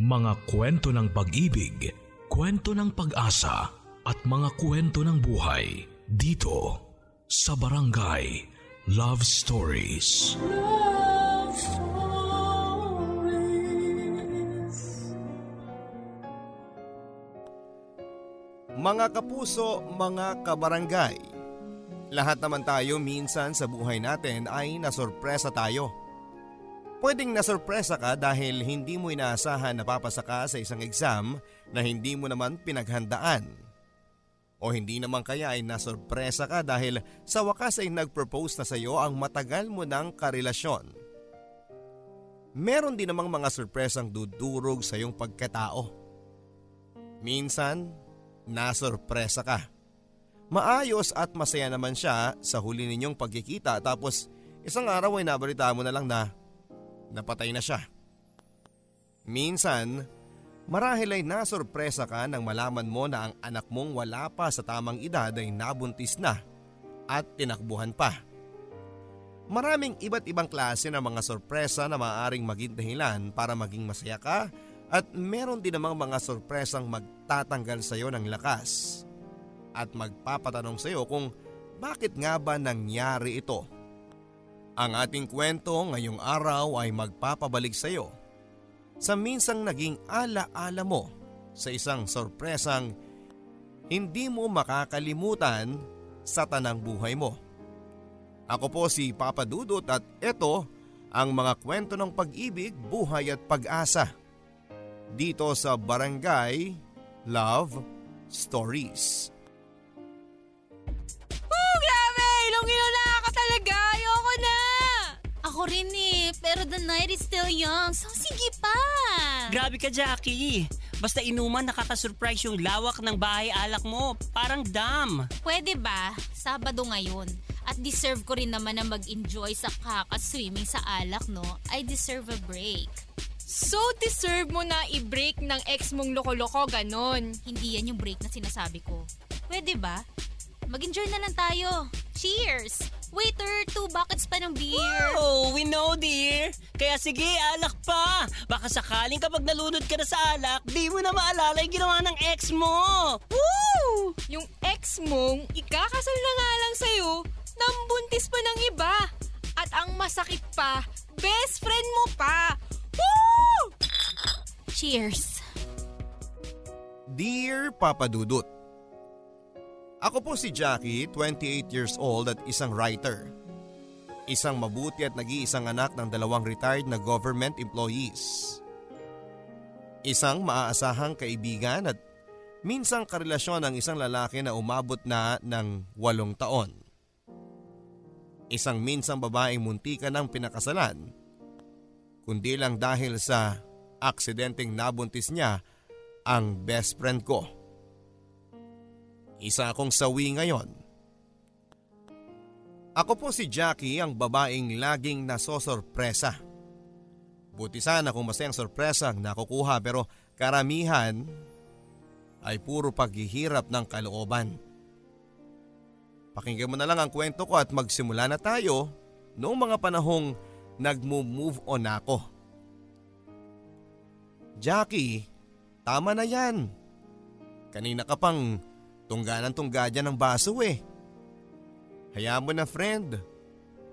Mga kwento ng pag-ibig, kwento ng pag-asa at mga kwento ng buhay dito sa Barangay Love Stories. Love Stories. Mga kapuso, mga kabarangay, lahat naman tayo minsan sa buhay natin ay nasorpresa tayo Pwedeng nasorpresa ka dahil hindi mo inaasahan na papasa ka sa isang exam na hindi mo naman pinaghandaan. O hindi naman kaya ay nasorpresa ka dahil sa wakas ay nagpropose na sa iyo ang matagal mo ng karelasyon. Meron din namang mga sorpresang dudurog sa iyong pagkatao. Minsan, nasorpresa ka. Maayos at masaya naman siya sa huli ninyong pagkikita tapos isang araw ay nabalita mo na lang na napatay na siya. Minsan, marahil ay nasorpresa ka nang malaman mo na ang anak mong wala pa sa tamang edad ay nabuntis na at tinakbuhan pa. Maraming iba't ibang klase ng mga sorpresa na maaaring maging dahilan para maging masaya ka at meron din namang mga sorpresang magtatanggal sa iyo ng lakas at magpapatanong sa iyo kung bakit nga ba nangyari ito. Ang ating kwento ngayong araw ay magpapabalik sa iyo sa minsang naging ala-ala mo sa isang sorpresang hindi mo makakalimutan sa tanang buhay mo. Ako po si Papa Dudut at ito ang mga kwento ng pag-ibig, buhay at pag-asa dito sa Barangay Love Stories. Ako rin eh, pero the night is still young, so sige pa. Grabe ka, Jackie. Basta inuman nakaka-surprise yung lawak ng bahay alak mo. Parang dam. Pwede ba? Sabado ngayon. At deserve ko rin naman na mag-enjoy sa kaka-swimming sa alak, no? I deserve a break. So deserve mo na i-break ng ex mong loko-loko, ganon. Hindi yan yung break na sinasabi ko. Pwede ba? Mag-enjoy na lang tayo. Cheers! Waiter, two buckets pa ng beer. Oh, we know dear. Kaya sige, alak pa. Baka sakaling kapag nalunod ka na sa alak, di mo na maalala yung ginawa ng ex mo. Woo! Yung ex mong ikakasal na nga lang sa'yo, nambuntis pa ng iba. At ang masakit pa, best friend mo pa. Woo! Cheers. Dear Papa Dudut, ako po si Jackie, 28 years old at isang writer. Isang mabuti at nag-iisang anak ng dalawang retired na government employees. Isang maaasahang kaibigan at minsang karelasyon ng isang lalaki na umabot na ng walong taon. Isang minsang babaeng muntika ng pinakasalan, kundi lang dahil sa aksidenteng nabuntis niya ang best friend ko. Isa akong sawi ngayon. Ako po si Jackie ang babaeng laging nasosorpresa. Buti sana kung masayang sorpresa ang nakukuha pero karamihan ay puro paghihirap ng kalooban. Pakinggan mo na lang ang kwento ko at magsimula na tayo noong mga panahong nagmo-move on ako. Jackie, tama na yan. Kanina ka pang Tungga ng tungga dyan ng baso eh. Hayaan mo na friend.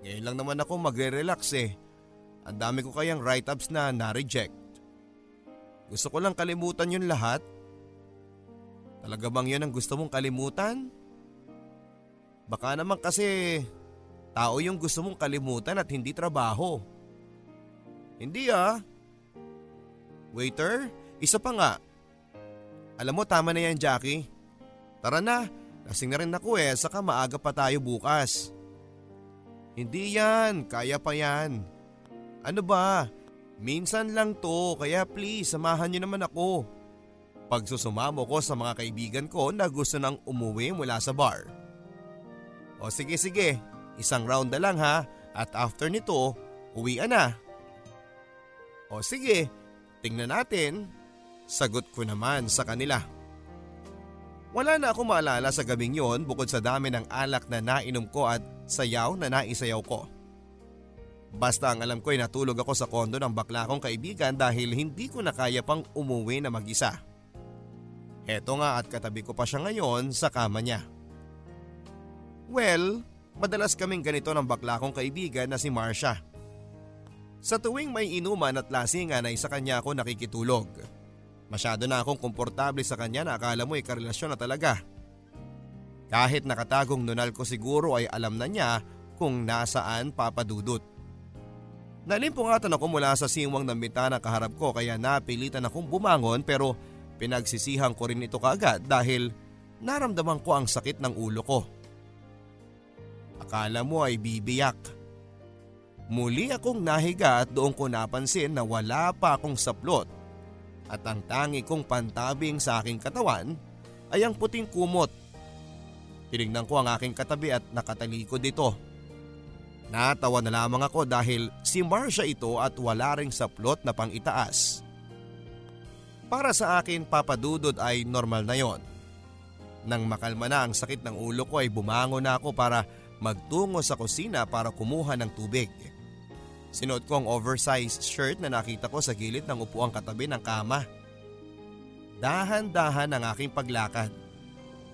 Ngayon lang naman ako magre-relax eh. Ang dami ko kayang write-ups na na-reject. Gusto ko lang kalimutan yun lahat. Talaga bang yun ang gusto mong kalimutan? Baka naman kasi tao yung gusto mong kalimutan at hindi trabaho. Hindi ah. Waiter, isa pa nga. Alam mo tama na yan Jackie. Tara na, lasing na rin ako eh, saka maaga pa tayo bukas. Hindi yan, kaya pa yan. Ano ba? Minsan lang to, kaya please samahan niyo naman ako. Pagsusumamo ko sa mga kaibigan ko na gusto nang umuwi mula sa bar. O sige sige, isang round na lang ha at after nito, uwian na. O sige, tingnan natin. Sagot ko naman sa kanila. Wala na akong maalala sa gabing yon bukod sa dami ng alak na nainom ko at sayaw na naisayaw ko. Basta ang alam ko ay natulog ako sa kondo ng bakla kong kaibigan dahil hindi ko na kaya pang umuwi na mag-isa. Heto nga at katabi ko pa siya ngayon sa kama niya. Well, madalas kaming ganito ng bakla kong kaibigan na si Marcia. Sa tuwing may inuman at lasingan ay sa kanya ako nakikitulog. Masyado na akong komportable sa kanya na akala mo ay karelasyon na talaga. Kahit nakatagong nunal ko siguro ay alam na niya kung nasaan papadudot. Nalimpungatan ako mula sa siwang ng bintana kaharap ko kaya napilitan akong bumangon pero pinagsisihan ko rin ito kaagad dahil naramdaman ko ang sakit ng ulo ko. Akala mo ay bibiyak. Muli akong nahiga at doon ko napansin na wala pa akong saplot at ang tangi kong pantabing sa aking katawan ay ang puting kumot. Tinignan ko ang aking katabi at nakatalikod dito. Natawa na lamang ako dahil si Marcia ito at wala ring saplot na pang itaas. Para sa akin papadudod ay normal na yon. Nang makalma na ang sakit ng ulo ko ay bumangon na ako para magtungo sa kusina para kumuha ng tubig. Sinuot ko ang oversized shirt na nakita ko sa gilid ng upuang katabi ng kama. Dahan-dahan ang aking paglakad.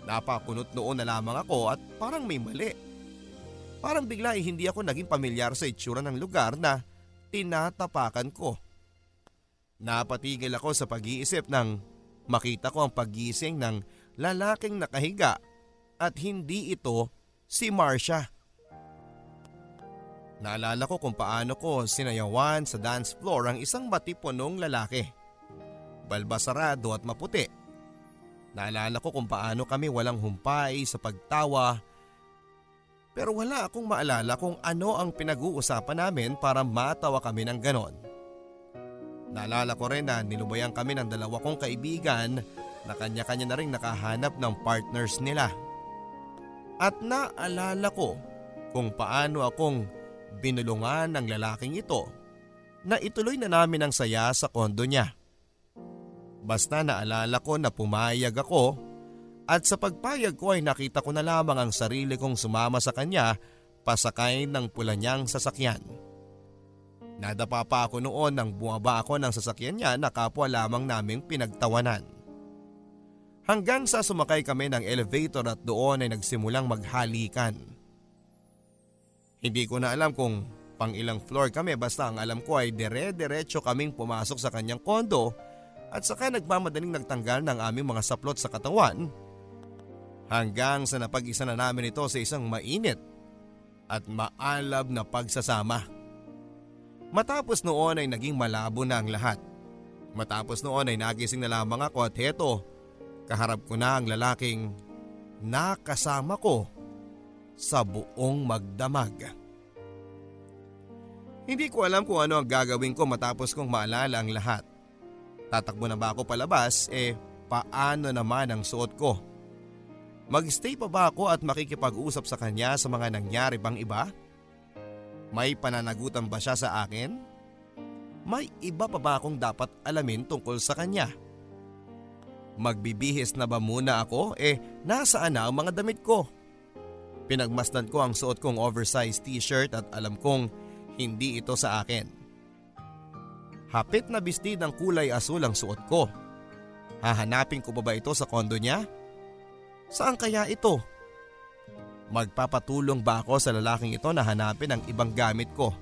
Napakunot noon na lamang ako at parang may mali. Parang bigla ay hindi ako naging pamilyar sa itsura ng lugar na tinatapakan ko. Napatigil ako sa pag-iisip nang makita ko ang paggising ng lalaking nakahiga at hindi ito si Marcia. Naalala ko kung paano ko sinayawan sa dance floor ang isang matipunong lalaki. Balbasarado at maputi. Naalala ko kung paano kami walang humpay sa pagtawa pero wala akong maalala kung ano ang pinag-uusapan namin para matawa kami ng ganon. Naalala ko rin na nilubayan kami ng dalawa kong kaibigan na kanya-kanya na rin nakahanap ng partners nila. At naalala ko kung paano akong binulungan ng lalaking ito na ituloy na namin ang saya sa kondo niya. Basta naalala ko na pumayag ako at sa pagpayag ko ay nakita ko na lamang ang sarili kong sumama sa kanya pasakay ng pula niyang sasakyan. Nadapa pa ako noon nang bumaba ako ng sasakyan niya na kapwa lamang naming pinagtawanan. Hanggang sa sumakay kami ng elevator at doon ay nagsimulang maghalikan. Hindi ko na alam kung pang ilang floor kami basta ang alam ko ay dire-diretso kaming pumasok sa kanyang kondo at saka nagmamadaling nagtanggal ng aming mga saplot sa katawan hanggang sa napag-isa na namin ito sa isang mainit at maalab na pagsasama. Matapos noon ay naging malabo na ang lahat. Matapos noon ay nagising na lamang ako at heto, kaharap ko na ang lalaking nakasama ko sa buong magdamag. Hindi ko alam kung ano ang gagawin ko matapos kong maalala ang lahat. Tatakbo na ba ako palabas eh paano naman ang suot ko? Magstay pa ba ako at makikipag-usap sa kanya sa mga nangyari bang iba? May pananagutan ba siya sa akin? May iba pa ba akong dapat alamin tungkol sa kanya? Magbibihis na ba muna ako? Eh, nasaan na ang mga damit ko? Pinagmasdan ko ang suot kong oversized t-shirt at alam kong hindi ito sa akin. Hapit na bistid ng kulay asul ang suot ko. Hahanapin ko ba ba ito sa kondo niya? Saan kaya ito? Magpapatulong ba ako sa lalaking ito na hanapin ang ibang gamit ko?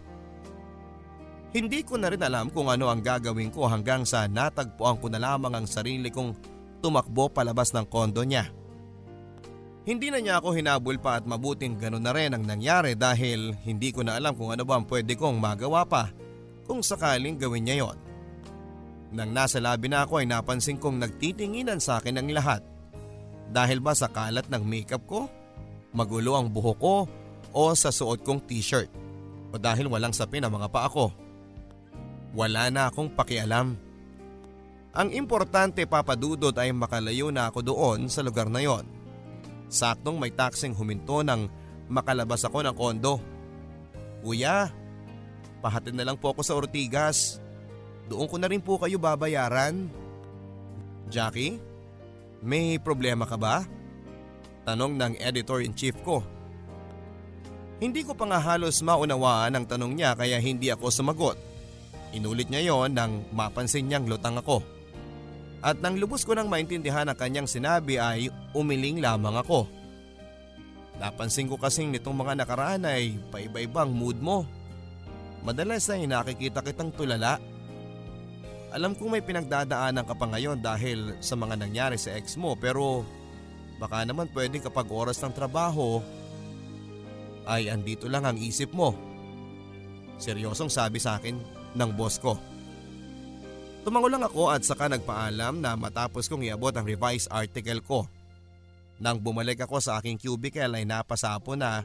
Hindi ko na rin alam kung ano ang gagawin ko hanggang sa natagpuan ko na lamang ang sarili kong tumakbo palabas ng kondo niya. Hindi na niya ako hinabol pa at mabuting ganun na rin ang nangyari dahil hindi ko na alam kung ano ba ang pwede kong magawa pa kung sakaling gawin niya yon. Nang nasa labi na ako ay napansin kong nagtitinginan sa akin ang lahat. Dahil ba sa kalat ng makeup ko? Magulo ang buhok ko o sa suot kong t-shirt? O dahil walang sapin ang mga paa ko? Wala na akong pakialam. Ang importante papadudod ay makalayo na ako doon sa lugar na yon. Saktong may taksing huminto nang makalabas ako ng kondo. Kuya, pahatid na lang po ako sa Ortigas. Doon ko na rin po kayo babayaran. Jackie? May problema ka ba? Tanong ng editor-in-chief ko. Hindi ko pa nga halos maunawaan ang tanong niya kaya hindi ako sumagot. Inulit niya yon nang mapansin niyang lutang ako. At nang lubos ko nang maintindihan ang kanyang sinabi ay umiling lamang ako. Napansin ko kasing nitong mga nakaraan ay paiba-ibang mood mo. Madalas ay nakikita kitang tulala. Alam kong may pinagdadaanan ka pa ngayon dahil sa mga nangyari sa ex mo pero baka naman pwedeng kapag oras ng trabaho ay andito lang ang isip mo. Seryosong sabi sa akin ng boss ko. Tumango lang ako at saka nagpaalam na matapos kong iabot ang revised article ko. Nang bumalik ako sa aking cubicle ay napasapo na,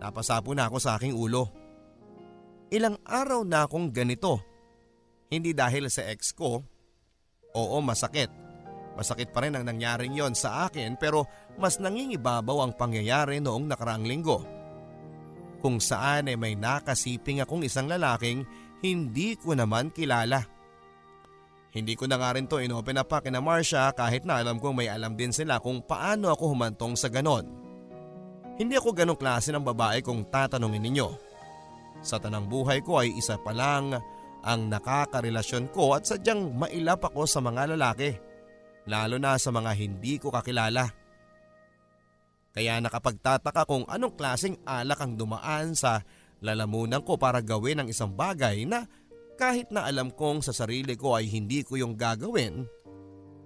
napasapo na ako sa aking ulo. Ilang araw na akong ganito. Hindi dahil sa ex ko. Oo masakit. Masakit pa rin ang nangyaring yon sa akin pero mas nangingibabaw ang pangyayari noong nakaraang linggo kung saan ay may nakasiping akong isang lalaking hindi ko naman kilala. Hindi ko na nga rin to inopen up pa kina Marcia kahit na alam kong may alam din sila kung paano ako humantong sa ganon. Hindi ako ganong klase ng babae kung tatanungin ninyo. Sa tanang buhay ko ay isa pa lang ang nakakarelasyon ko at sadyang mailap ako sa mga lalaki. Lalo na sa mga hindi ko kakilala. Kaya nakapagtataka kung anong klaseng alak ang dumaan sa lalamunan ko para gawin ang isang bagay na kahit na alam kong sa sarili ko ay hindi ko yung gagawin,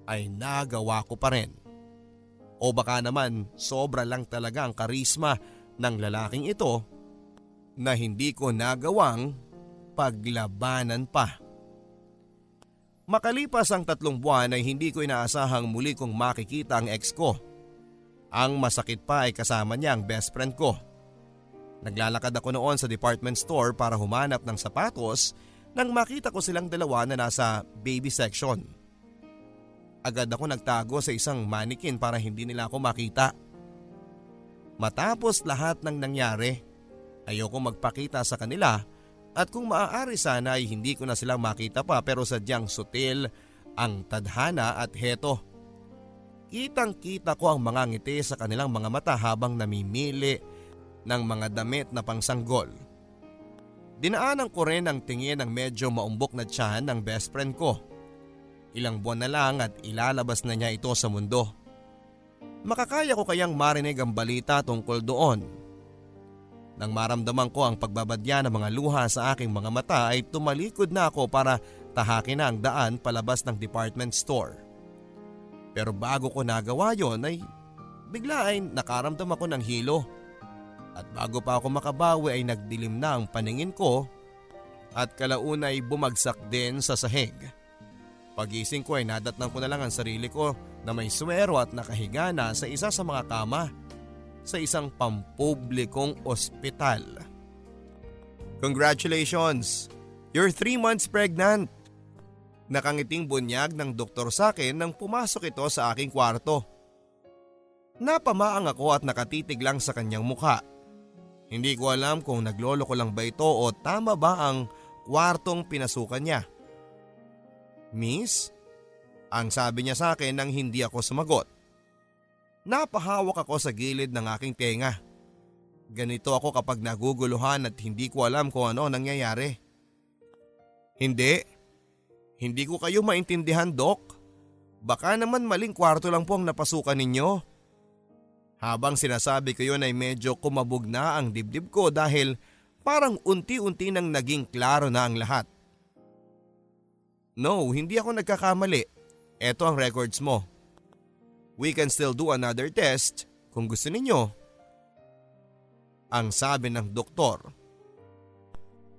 ay nagawa ko pa rin. O baka naman sobra lang talaga ang karisma ng lalaking ito na hindi ko nagawang paglabanan pa. Makalipas ang tatlong buwan ay hindi ko inaasahang muli kong makikita ang ex ko. Ang masakit pa ay kasama niya ang best friend ko. Naglalakad ako noon sa department store para humanap ng sapatos nang makita ko silang dalawa na nasa baby section. Agad ako nagtago sa isang mannequin para hindi nila ako makita. Matapos lahat ng nangyari, ayoko magpakita sa kanila at kung maaari sana ay hindi ko na silang makita pa pero sadyang sutil ang tadhana at heto. Kitang kita ko ang mga ngiti sa kanilang mga mata habang namimili ng mga damit na pangsanggol. Dinaanan ko rin ang tingin ng medyo maumbok na tiyan ng best friend ko. Ilang buwan na lang at ilalabas na niya ito sa mundo. Makakaya ko kayang marinig ang balita tungkol doon. Nang maramdaman ko ang pagbabadya ng mga luha sa aking mga mata ay tumalikod na ako para tahakin na ang daan palabas ng department store. Pero bago ko nagawa yon ay bigla ay nakaramdam ako ng hilo. At bago pa ako makabawi ay nagdilim na ang paningin ko at kalauna ay bumagsak din sa sahig. Pagising ko ay nadatnang ko na lang ang sarili ko na may swero at nakahiga na sa isa sa mga kama sa isang pampublikong ospital. Congratulations! You're three months pregnant! Nakangiting bunyag ng doktor sa akin nang pumasok ito sa aking kwarto. Napamaang ako at nakatitig lang sa kanyang mukha. Hindi ko alam kung naglolo ko lang ba ito o tama ba ang kwartong pinasukan niya. Miss? Ang sabi niya sa akin nang hindi ako sumagot. Napahawak ako sa gilid ng aking tenga. Ganito ako kapag naguguluhan at hindi ko alam kung ano nangyayari. Hindi. Hindi ko kayo maintindihan, Dok. Baka naman maling kwarto lang po ang napasukan ninyo. Habang sinasabi ko yun ay medyo kumabog na ang dibdib ko dahil parang unti-unti nang naging klaro na ang lahat. No, hindi ako nagkakamali. Ito ang records mo. We can still do another test kung gusto ninyo. Ang sabi ng doktor.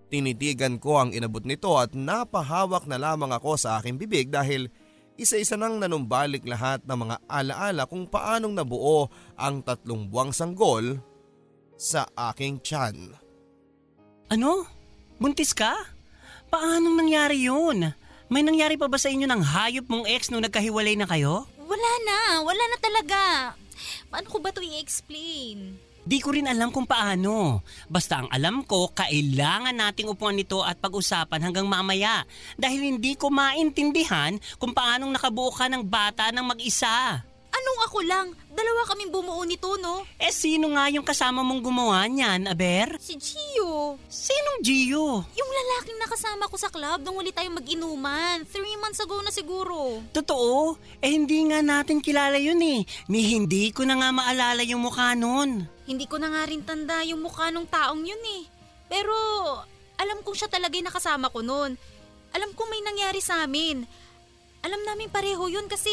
Tinitigan ko ang inabot nito at napahawak na lamang ako sa aking bibig dahil isa-isa nang nanumbalik lahat ng mga alaala kung paanong nabuo ang tatlong buwang sanggol sa aking tiyan. Ano? Buntis ka? Paanong nangyari yun? May nangyari pa ba sa inyo ng hayop mong ex nung nagkahiwalay na kayo? Wala na, wala na talaga. Paano ko ba ito i-explain? Di ko rin alam kung paano. Basta ang alam ko, kailangan nating upuan nito at pag-usapan hanggang mamaya. Dahil hindi ko maintindihan kung paanong nakabuo ka ng bata ng mag-isa. Anong ako lang? Dalawa kaming bumuo nito, no? Eh sino nga yung kasama mong gumawa niyan, Aber? Si Gio. Sinong Gio? Yung lalaking nakasama ko sa club nung uli tayong mag-inuman. Three months ago na siguro. Totoo? Eh hindi nga natin kilala yun eh. Ni hindi ko na nga maalala yung mukha nun. Hindi ko na nga rin tanda yung mukha ng taong yun eh. Pero alam kong siya talaga yung nakasama ko noon. Alam kong may nangyari sa amin. Alam namin pareho yun kasi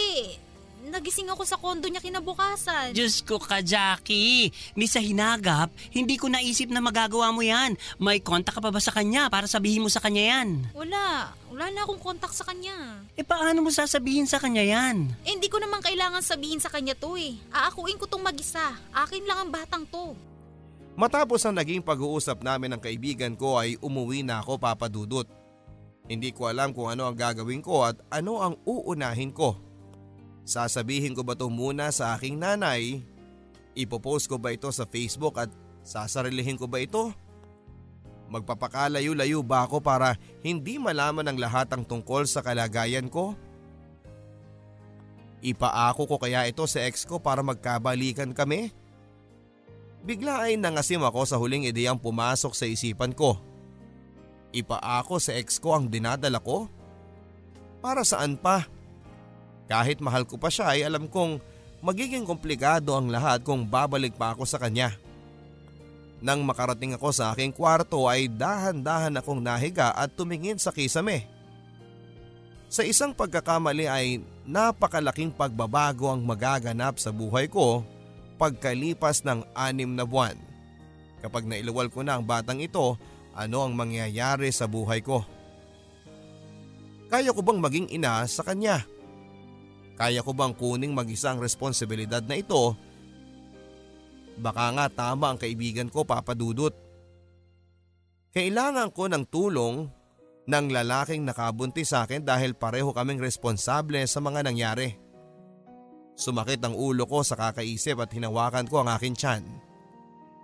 nagising ako sa kondo niya kinabukasan. Diyos ko ka, Jackie. Ni sa hinagap, hindi ko naisip na magagawa mo yan. May kontak ka pa ba sa kanya para sabihin mo sa kanya yan? Wala. Wala na akong kontak sa kanya. Eh paano mo sasabihin sa kanya yan? Eh, hindi ko naman kailangan sabihin sa kanya to eh. Aakuin ko tong mag-isa. Akin lang ang batang to. Matapos ang naging pag-uusap namin ng kaibigan ko ay umuwi na ako papadudot. Hindi ko alam kung ano ang gagawin ko at ano ang uunahin ko. Sasabihin ko ba ito muna sa aking nanay? Ipopost ko ba ito sa Facebook at sasarilihin ko ba ito? Magpapakalayo-layo ba ako para hindi malaman ng lahat ang tungkol sa kalagayan ko? Ipaako ko kaya ito sa ex ko para magkabalikan kami? Bigla ay nangasim ako sa huling ideyang pumasok sa isipan ko. Ipaako sa ex ko ang dinadala ko? Para saan pa? Kahit mahal ko pa siya ay alam kong magiging komplikado ang lahat kung babalik pa ako sa kanya. Nang makarating ako sa aking kwarto ay dahan-dahan akong nahiga at tumingin sa kisame. Sa isang pagkakamali ay napakalaking pagbabago ang magaganap sa buhay ko pagkalipas ng anim na buwan. Kapag nailuwal ko na ang batang ito, ano ang mangyayari sa buhay ko? Kaya ko bang maging ina sa kanya? Kaya ko bang kuning mag-isa ang responsibilidad na ito? Baka nga tama ang kaibigan ko papadudot. Kailangan ko ng tulong ng lalaking nakabuntis sa akin dahil pareho kaming responsable sa mga nangyari. Sumakit ang ulo ko sa kakaisip at hinawakan ko ang aking tiyan.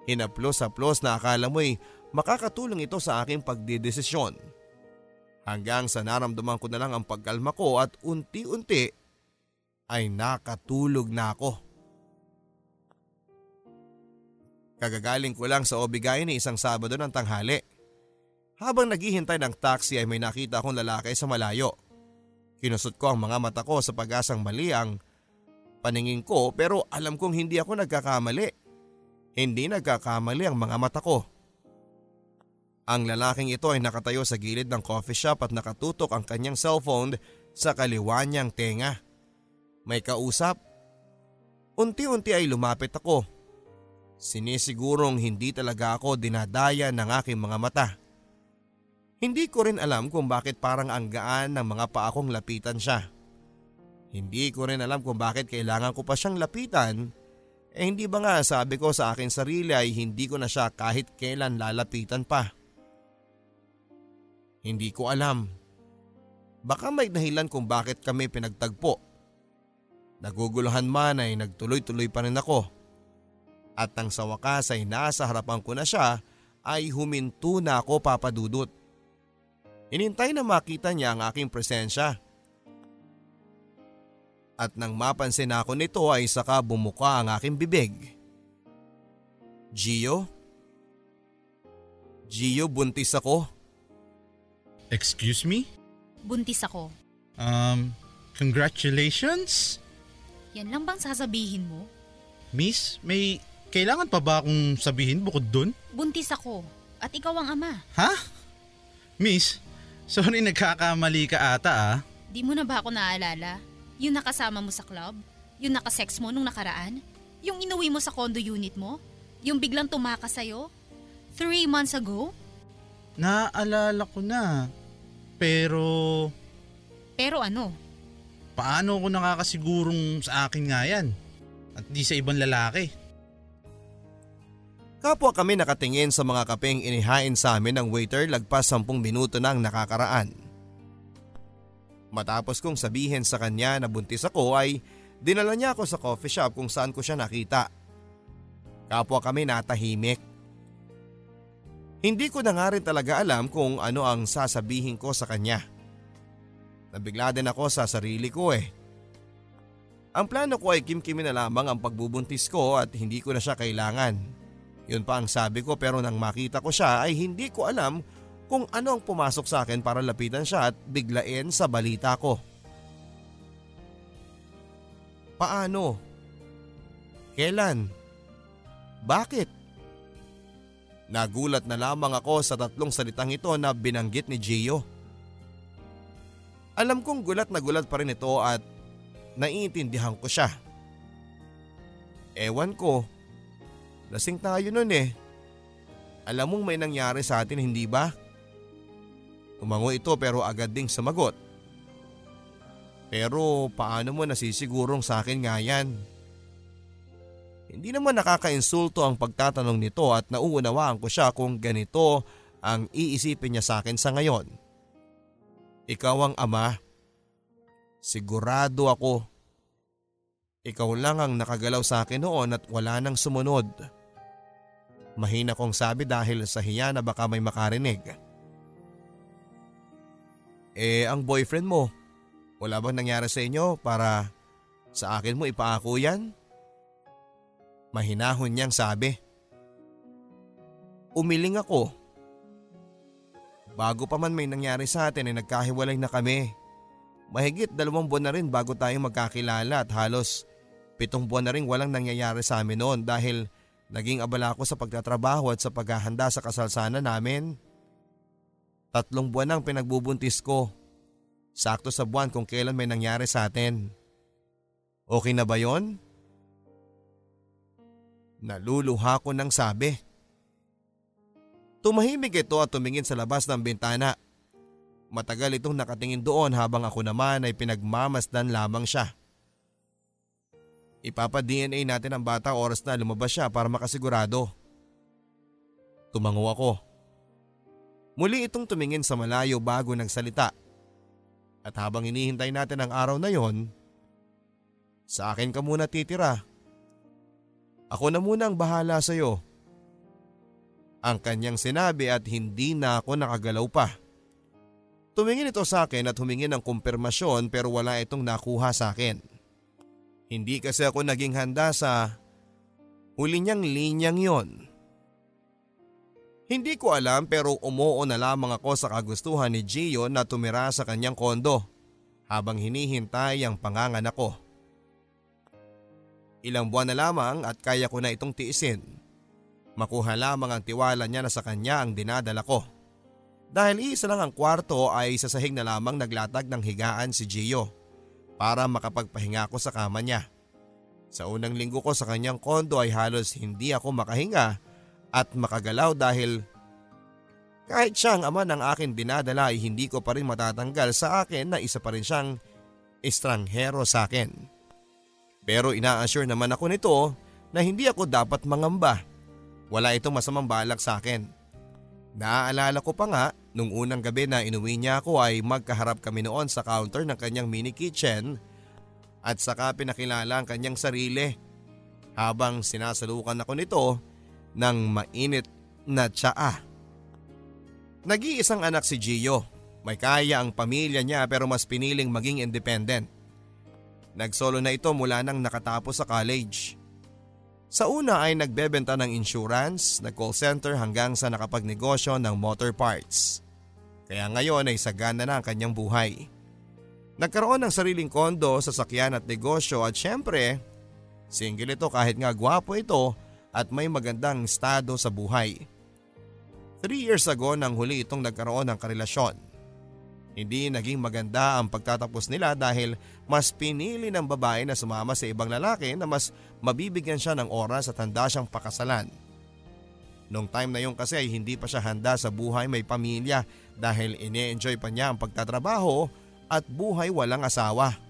Hinaplos-haplos na akala mo'y makakatulong ito sa aking pagdidesisyon. Hanggang sa naramdaman ko na lang ang pagkalma ko at unti-unti ay nakatulog na ako. Kagagaling ko lang sa Obigay ni isang Sabado ng tanghali. Habang naghihintay ng taxi ay may nakita akong lalaki sa malayo. Kinusot ko ang mga mata ko sa pag-asang mali ang paningin ko pero alam kong hindi ako nagkakamali. Hindi nagkakamali ang mga mata ko. Ang lalaking ito ay nakatayo sa gilid ng coffee shop at nakatutok ang kanyang cellphone sa kaliwa niyang tenga. May kausap. Unti-unti ay lumapit ako. Sinisigurong hindi talaga ako dinadaya ng aking mga mata. Hindi ko rin alam kung bakit parang ang gaan ng mga paa kong lapitan siya. Hindi ko rin alam kung bakit kailangan ko pa siyang lapitan. Eh hindi ba nga sabi ko sa akin sarili ay hindi ko na siya kahit kailan lalapitan pa. Hindi ko alam. Baka may dahilan kung bakit kami pinagtagpo. Naguguluhan man ay nagtuloy-tuloy pa rin ako. At nang sa wakas ay nasa harapan ko na siya ay huminto na ako papadudot. Hinintay na makita niya ang aking presensya. At nang mapansin ako nito ay saka bumuka ang aking bibig. Gio? Gio, buntis ako. Excuse me? Buntis ako. Um, congratulations? Yan lang bang sasabihin mo? Miss, may kailangan pa ba akong sabihin bukod dun? Buntis ako. At ikaw ang ama. Ha? Miss, sorry nagkakamali ka ata ah. Di mo na ba ako naalala? Yung nakasama mo sa club? Yung nakasex mo nung nakaraan? Yung inuwi mo sa condo unit mo? Yung biglang tumakas sa'yo? Three months ago? Naaalala ko na. Pero Pero ano? Paano ko nakakasigurong sa akin nga yan? At di sa ibang lalaki. Kapwa kami nakatingin sa mga kapeng inihain sa amin ng waiter lagpas sampung minuto nang nakakaraan. Matapos kong sabihin sa kanya na buntis ako ay dinala niya ako sa coffee shop kung saan ko siya nakita. Kapwa kami natahimik. Hindi ko na nga rin talaga alam kung ano ang sasabihin ko sa kanya. Nabigla din ako sa sarili ko eh. Ang plano ko ay kimkimi na lamang ang pagbubuntis ko at hindi ko na siya kailangan. Yun pa ang sabi ko pero nang makita ko siya ay hindi ko alam kung ano ang pumasok sa akin para lapitan siya at biglain sa balita ko. Paano? Kailan? Bakit? Nagulat na lamang ako sa tatlong salitang ito na binanggit ni Gio. Alam kong gulat na gulat pa rin ito at naiintindihan ko siya. Ewan ko, lasing tayo nun eh. Alam mong may nangyari sa atin hindi ba? Tumango ito pero agad ding sumagot. Pero paano mo nasisigurong sa akin nga yan? Hindi naman nakakainsulto ang pagtatanong nito at nauunawaan ko siya kung ganito ang iisipin niya sa akin sa ngayon. Ikaw ang ama. Sigurado ako. Ikaw lang ang nakagalaw sa akin noon at wala nang sumunod. Mahina kong sabi dahil sa hiya na baka may makarinig. Eh ang boyfriend mo, wala bang nangyari sa inyo para sa akin mo ipaako yan? Mahinahon niyang sabi. Umiling ako. Bago pa man may nangyari sa atin ay nagkahiwalay na kami. Mahigit dalawang buwan na rin bago tayo magkakilala at halos pitong buwan na rin walang nangyayari sa amin noon dahil naging abala ako sa pagtatrabaho at sa paghahanda sa kasalsana namin. Tatlong buwan ang pinagbubuntis ko. Sakto sa buwan kung kailan may nangyari sa atin. Okay na ba yon? Naluluha ko ng sabi. Tumahimik ito at tumingin sa labas ng bintana. Matagal itong nakatingin doon habang ako naman ay pinagmamasdan lamang siya. Ipapa-DNA natin ang bata oras na lumabas siya para makasigurado. Tumango ako. Muli itong tumingin sa malayo bago nagsalita. At habang hinihintay natin ang araw na yon, sa akin ka muna titira. Ako na muna ang bahala sa iyo. Ang kanyang sinabi at hindi na ako nakagalaw pa. Tumingin ito sa akin at humingi ng kumpirmasyon pero wala itong nakuha sa akin. Hindi kasi ako naging handa sa huli niyang linyang yon. Hindi ko alam pero umuo na lamang ako sa kagustuhan ni Gio na tumira sa kanyang kondo habang hinihintay ang panganganak ko. Ilang buwan na lamang at kaya ko na itong tiisin. Makuha lamang ang tiwala niya na sa kanya ang dinadala ko. Dahil isa lang ang kwarto ay sasahig na lamang naglatag ng higaan si Gio para makapagpahinga ako sa kama niya. Sa unang linggo ko sa kanyang kondo ay halos hindi ako makahinga at makagalaw dahil kahit siyang ama ng akin dinadala ay hindi ko pa rin matatanggal sa akin na isa pa rin siyang estranghero sa akin. Pero ina-assure naman ako nito na hindi ako dapat mangamba. Wala itong masamang balak sa akin. Naaalala ko pa nga nung unang gabi na inuwi niya ako ay magkaharap kami noon sa counter ng kanyang mini kitchen at saka pinakilala ang kanyang sarili habang sinasalukan ako nito ng mainit na tsaa. Nag-iisang anak si Gio. May kaya ang pamilya niya pero mas piniling maging independent. Nagsolo na ito mula nang nakatapos sa college. Sa una ay nagbebenta ng insurance, nag-call center hanggang sa nakapagnegosyo ng motor parts. Kaya ngayon ay sagana na ang kanyang buhay. Nagkaroon ng sariling kondo, sasakyan at negosyo at syempre, single ito kahit nga gwapo ito at may magandang estado sa buhay. Three years ago nang huli itong nagkaroon ng karelasyon. Hindi naging maganda ang pagtatapos nila dahil mas pinili ng babae na sumama sa ibang lalaki na mas mabibigyan siya ng oras at handa siyang pakasalan. Nung time na yon kasi ay hindi pa siya handa sa buhay may pamilya dahil ine-enjoy pa niya ang pagtatrabaho at buhay walang asawa.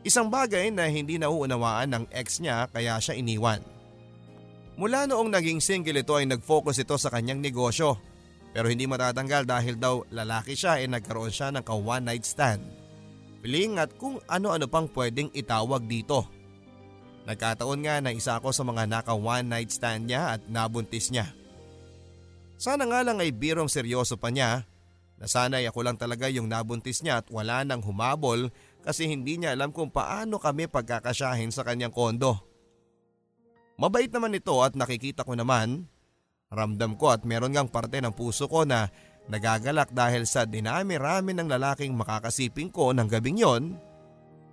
Isang bagay na hindi nauunawaan ng ex niya kaya siya iniwan. Mula noong naging single ito ay nag-focus ito sa kanyang negosyo pero hindi matatanggal dahil daw lalaki siya ay nagkaroon siya ng ka-one night stand. Piling at kung ano-ano pang pwedeng itawag dito. Nagkataon nga na isa ako sa mga naka one night stand niya at nabuntis niya. Sana nga lang ay birong seryoso pa niya na sana'y ako lang talaga yung nabuntis niya at wala nang humabol kasi hindi niya alam kung paano kami pagkakasyahin sa kanyang kondo. Mabait naman ito at nakikita ko naman, ramdam ko at meron ngang parte ng puso ko na nagagalak dahil sa dinami-rami ng lalaking makakasiping ko ng gabing yon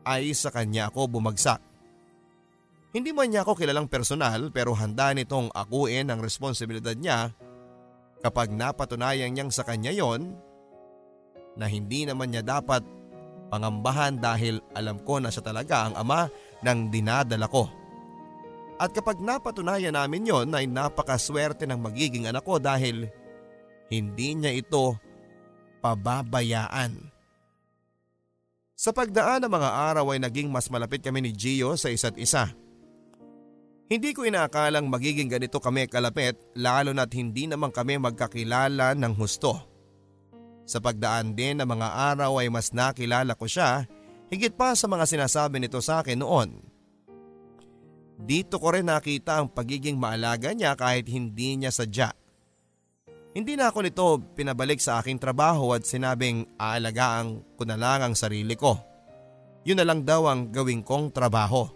ay sa kanya ako bumagsak. Hindi man niya ako kilalang personal pero handa nitong akuin ang responsibilidad niya kapag napatunayan niyang sa kanya yon na hindi naman niya dapat pangambahan dahil alam ko na siya talaga ang ama ng dinadala ko. At kapag napatunayan namin yon ay napakaswerte ng magiging anak ko dahil hindi niya ito pababayaan. Sa pagdaan ng mga araw ay naging mas malapit kami ni Gio sa isa't isa. Hindi ko inaakalang magiging ganito kami kalapit lalo na't hindi naman kami magkakilala ng husto. Sa pagdaan din ng mga araw ay mas nakilala ko siya higit pa sa mga sinasabi nito sa akin noon. Dito ko rin nakita ang pagiging maalaga niya kahit hindi niya sadya. Hindi na ako nito pinabalik sa aking trabaho at sinabing aalagaan ko na lang ang sarili ko. Yun na lang daw ang gawin kong trabaho.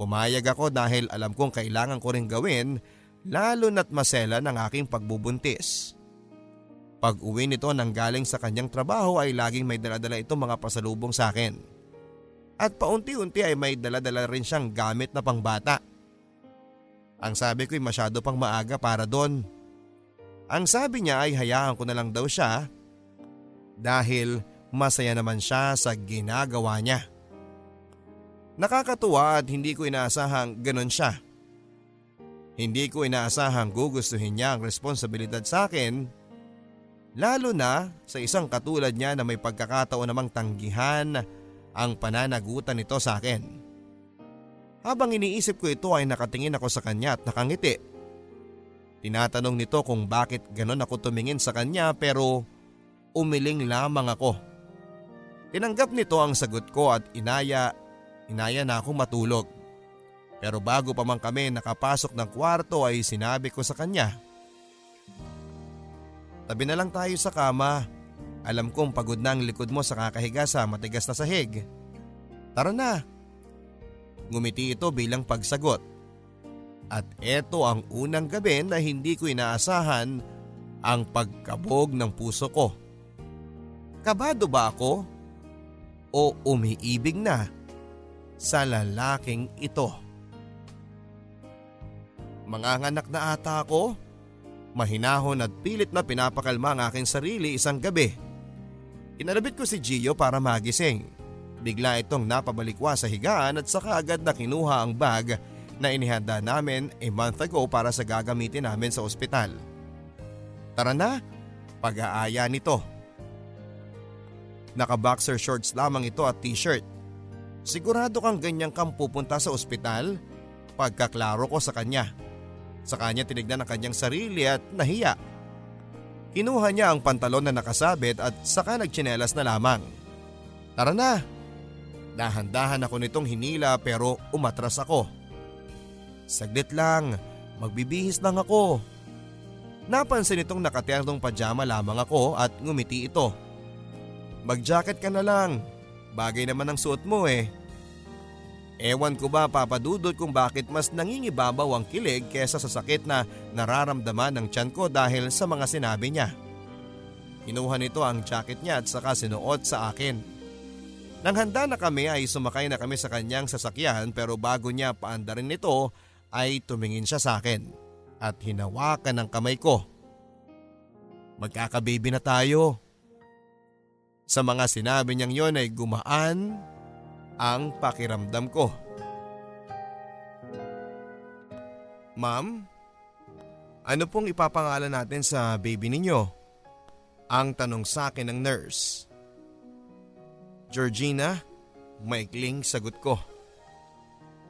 Pumayag ako dahil alam kong kailangan ko rin gawin lalo na't masela ng aking pagbubuntis. Pag uwi nito nang galing sa kanyang trabaho ay laging may daladala itong mga pasalubong sa akin. At paunti-unti ay may daladala rin siyang gamit na pangbata. Ang sabi ko'y masyado pang maaga para doon. Ang sabi niya ay hayaan ko na lang daw siya dahil masaya naman siya sa ginagawa niya. Nakakatuwa at hindi ko inaasahang ganon siya. Hindi ko inaasahang gugustuhin niya ang responsibilidad sa akin lalo na sa isang katulad niya na may pagkakataon namang tanggihan ang pananagutan nito sa akin. Habang iniisip ko ito ay nakatingin ako sa kanya at nakangiti. Tinatanong nito kung bakit ganon ako tumingin sa kanya pero umiling lamang ako. Tinanggap nito ang sagot ko at inaya Inaya na akong matulog. Pero bago pa man kami nakapasok ng kwarto ay sinabi ko sa kanya. Tabi na lang tayo sa kama. Alam kong pagod na ang likod mo sa kakahiga sa matigas na sahig. Tara na. Ngumiti ito bilang pagsagot. At eto ang unang gabi na hindi ko inaasahan ang pagkabog ng puso ko. Kabado ba ako? O umiibig na? sa lalaking ito. Manganganak na ata ako. Mahinahon at pilit na pinapakalma ang aking sarili isang gabi. Inalabit ko si Gio para magising. Bigla itong napabalikwa sa higaan at saka agad na kinuha ang bag na inihanda namin a month ago para sa gagamitin namin sa ospital. Tara na, pag-aaya nito. Naka-boxer shorts lamang ito at t-shirt. Sigurado kang ganyan kang pupunta sa ospital? Pagkaklaro ko sa kanya. Sa kanya tinignan ang kanyang sarili at nahiya. Kinuha niya ang pantalon na nakasabit at saka nagtsinelas na lamang. Tara na! Dahan-dahan ako nitong hinila pero umatras ako. Saglit lang, magbibihis lang ako. Napansin itong nakatiyang pajama lamang ako at ngumiti ito. Mag-jacket ka na lang, bagay naman ang suot mo eh. Ewan ko ba papadudot kung bakit mas nangingibabaw ang kilig kesa sa sakit na nararamdaman ng tiyan ko dahil sa mga sinabi niya. Kinuha nito ang jacket niya at saka sinuot sa akin. Nang handa na kami ay sumakay na kami sa kanyang sasakyan pero bago niya paandarin nito ay tumingin siya sa akin at hinawakan ng kamay ko. Magkakababy na tayo. Sa mga sinabi niyang yon ay gumaan ang pakiramdam ko. Ma'am, ano pong ipapangalan natin sa baby ninyo? Ang tanong sa akin ng nurse. Georgina, maikling sagot ko.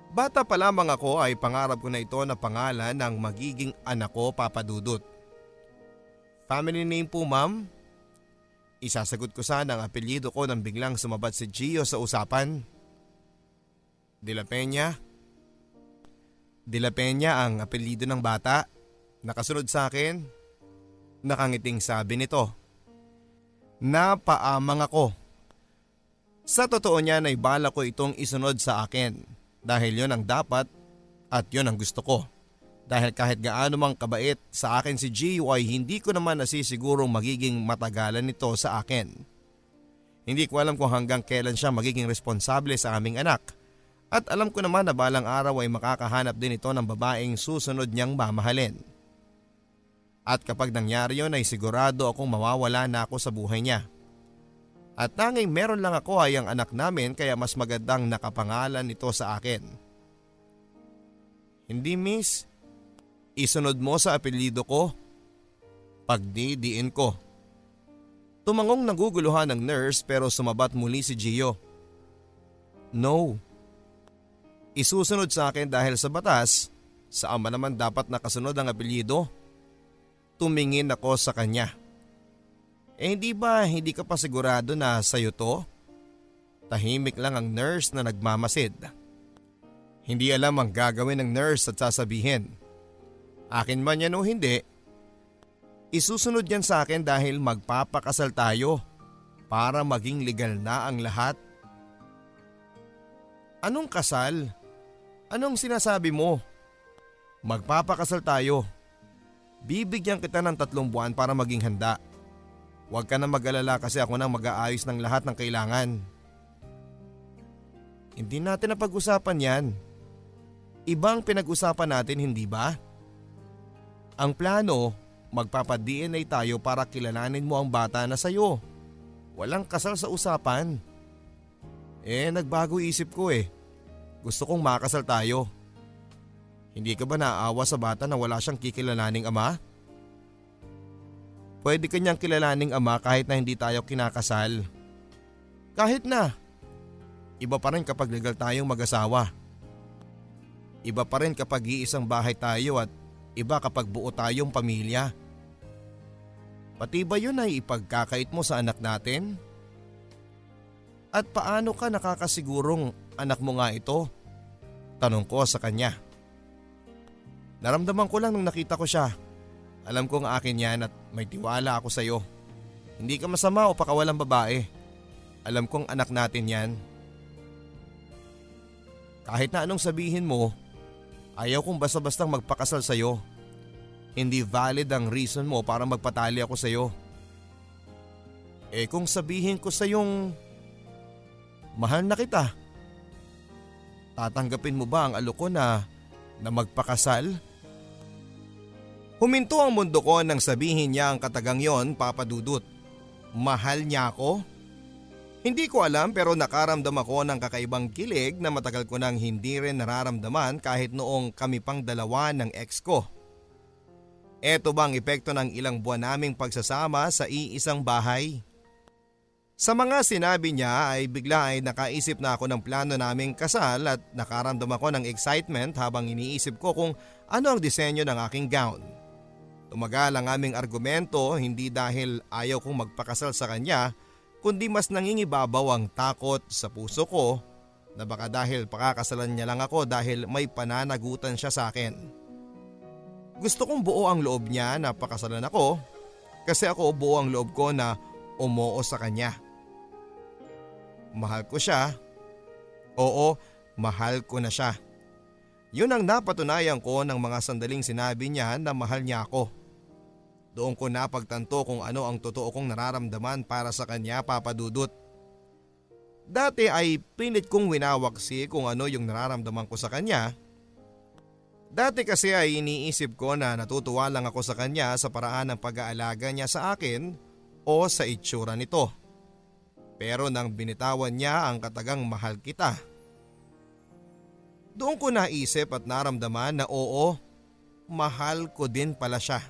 Bata pa lamang ako ay pangarap ko na ito na pangalan ng magiging anak ko papadudot. Family name po ma'am? Isasagot ko sana ang apelyido ko nang biglang sumabat si Gio sa usapan. De La Peña. De La Peña ang apelido ng bata. Nakasunod sa akin. Nakangiting sabi nito. Napaamang ako. Sa totoo niya ay bala ko itong isunod sa akin dahil yon ang dapat at yon ang gusto ko. Dahil kahit gaano mang kabait sa akin si ay hindi ko naman nasisigurong magiging matagalan nito sa akin. Hindi ko alam kung hanggang kailan siya magiging responsable sa aming anak. At alam ko naman na balang araw ay makakahanap din ito ng babaeng susunod niyang mamahalin. At kapag nangyari yon ay sigurado akong mawawala na ako sa buhay niya. At tanging meron lang ako ay ang anak namin kaya mas magandang nakapangalan ito sa akin. Hindi miss, Isunod mo sa apelido ko. Pagdidiin ko. Tumangong naguguluhan ng nurse pero sumabat muli si Gio. No. Isusunod sa akin dahil sa batas, sa ama naman dapat nakasunod ang apelido. Tumingin ako sa kanya. Eh hindi ba hindi ka pa sigurado na sa'yo to? Tahimik lang ang nurse na nagmamasid. Hindi alam ang gagawin ng nurse at sasabihin. Akin man yan o hindi, isusunod yan sa akin dahil magpapakasal tayo para maging legal na ang lahat. Anong kasal? Anong sinasabi mo? Magpapakasal tayo. Bibigyan kita ng tatlong buwan para maging handa. Huwag ka na mag-alala kasi ako nang mag-aayos ng lahat ng kailangan. Hindi natin napag-usapan yan. Ibang pinag-usapan natin hindi ba? Ang plano, magpapa-DNA tayo para kilalanin mo ang bata na sayo. Walang kasal sa usapan. Eh, nagbago isip ko eh. Gusto kong makasal tayo. Hindi ka ba naaawa sa bata na wala siyang kikilalaning ama? Pwede kanyang kilalaning ama kahit na hindi tayo kinakasal. Kahit na. Iba pa rin kapag legal tayong mag-asawa. Iba pa rin kapag iisang bahay tayo at Iba kapag buo tayong pamilya. Pati ba yun ay ipagkakait mo sa anak natin? At paano ka nakakasigurong anak mo nga ito? Tanong ko sa kanya. Naramdaman ko lang nung nakita ko siya. Alam kong akin yan at may tiwala ako sa iyo. Hindi ka masama o pakawalang babae. Alam kong anak natin yan. Kahit na anong sabihin mo, Ayaw kong basta-bastang magpakasal sa'yo. Hindi valid ang reason mo para magpatali ako sa'yo. Eh kung sabihin ko sa yung mahal na kita, tatanggapin mo ba ang alok ko na, na magpakasal? Huminto ang mundo ko nang sabihin niya ang katagang yon, Papa Dudut. Mahal niya ako? Hindi ko alam pero nakaramdam ako ng kakaibang kilig na matagal ko nang hindi rin nararamdaman kahit noong kami pang dalawa ng ex ko. Ito bang epekto ng ilang buwan naming pagsasama sa iisang bahay? Sa mga sinabi niya ay bigla ay nakaisip na ako ng plano naming kasal at nakaramdam ako ng excitement habang iniisip ko kung ano ang disenyo ng aking gown. Tumagal ang aming argumento hindi dahil ayaw kong magpakasal sa kanya kundi mas nangingibabaw ang takot sa puso ko na baka dahil pakakasalan niya lang ako dahil may pananagutan siya sa akin. Gusto kong buo ang loob niya na pakasalan ako kasi ako buo ang loob ko na umoo sa kanya. Mahal ko siya. Oo, mahal ko na siya. Yun ang napatunayan ko ng mga sandaling sinabi niya na mahal niya ako. Doon ko napagtanto kung ano ang totoo kong nararamdaman para sa kanya papadudot. Dati ay pinit kong winawaksi kung ano yung nararamdaman ko sa kanya. Dati kasi ay iniisip ko na natutuwa lang ako sa kanya sa paraan ng pag-aalaga niya sa akin o sa itsura nito. Pero nang binitawan niya ang katagang mahal kita. Doon ko naisip at naramdaman na oo, mahal ko din pala siya.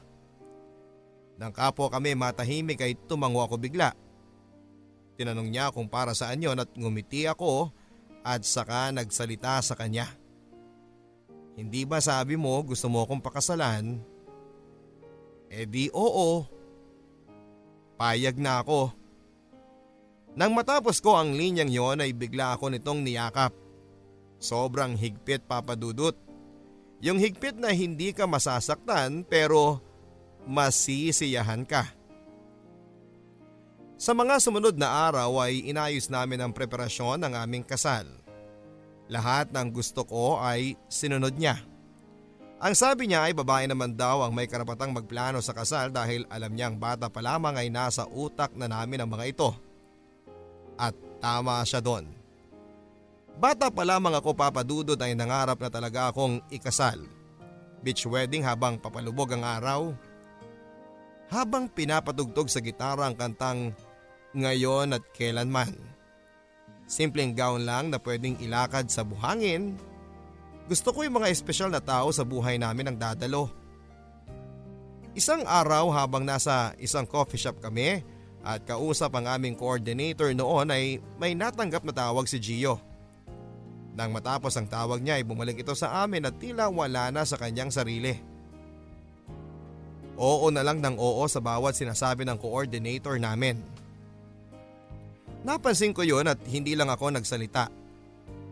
Nang kapo kami matahimik ay tumango ako bigla. Tinanong niya kung para saan yon at ngumiti ako at saka nagsalita sa kanya. Hindi ba sabi mo gusto mo akong pakasalan? Eh di oo. Payag na ako. Nang matapos ko ang linyang yon ay bigla ako nitong niyakap. Sobrang higpit papadudot. Yung higpit na hindi ka masasaktan pero masisiyahan ka. Sa mga sumunod na araw ay inayos namin ang preparasyon ng aming kasal. Lahat ng gusto ko ay sinunod niya. Ang sabi niya ay babae naman daw ang may karapatang magplano sa kasal dahil alam niyang bata pa lamang ay nasa utak na namin ang mga ito. At tama siya doon. Bata pa lamang ako papadudod ay nangarap na talaga akong ikasal. Beach wedding habang papalubog ang araw. Habang pinapatugtog sa gitara ang kantang Ngayon at Kailanman. Simpleng gown lang na pwedeng ilakad sa buhangin gusto ko yung mga espesyal na tao sa buhay namin ang dadalo. Isang araw habang nasa isang coffee shop kami at kausap ang aming coordinator noon ay may natanggap na tawag si Gio. Nang matapos ang tawag niya ay bumalik ito sa amin at tila wala na sa kanyang sarili. Oo na lang ng oo sa bawat sinasabi ng coordinator namin. Napansin ko yon at hindi lang ako nagsalita.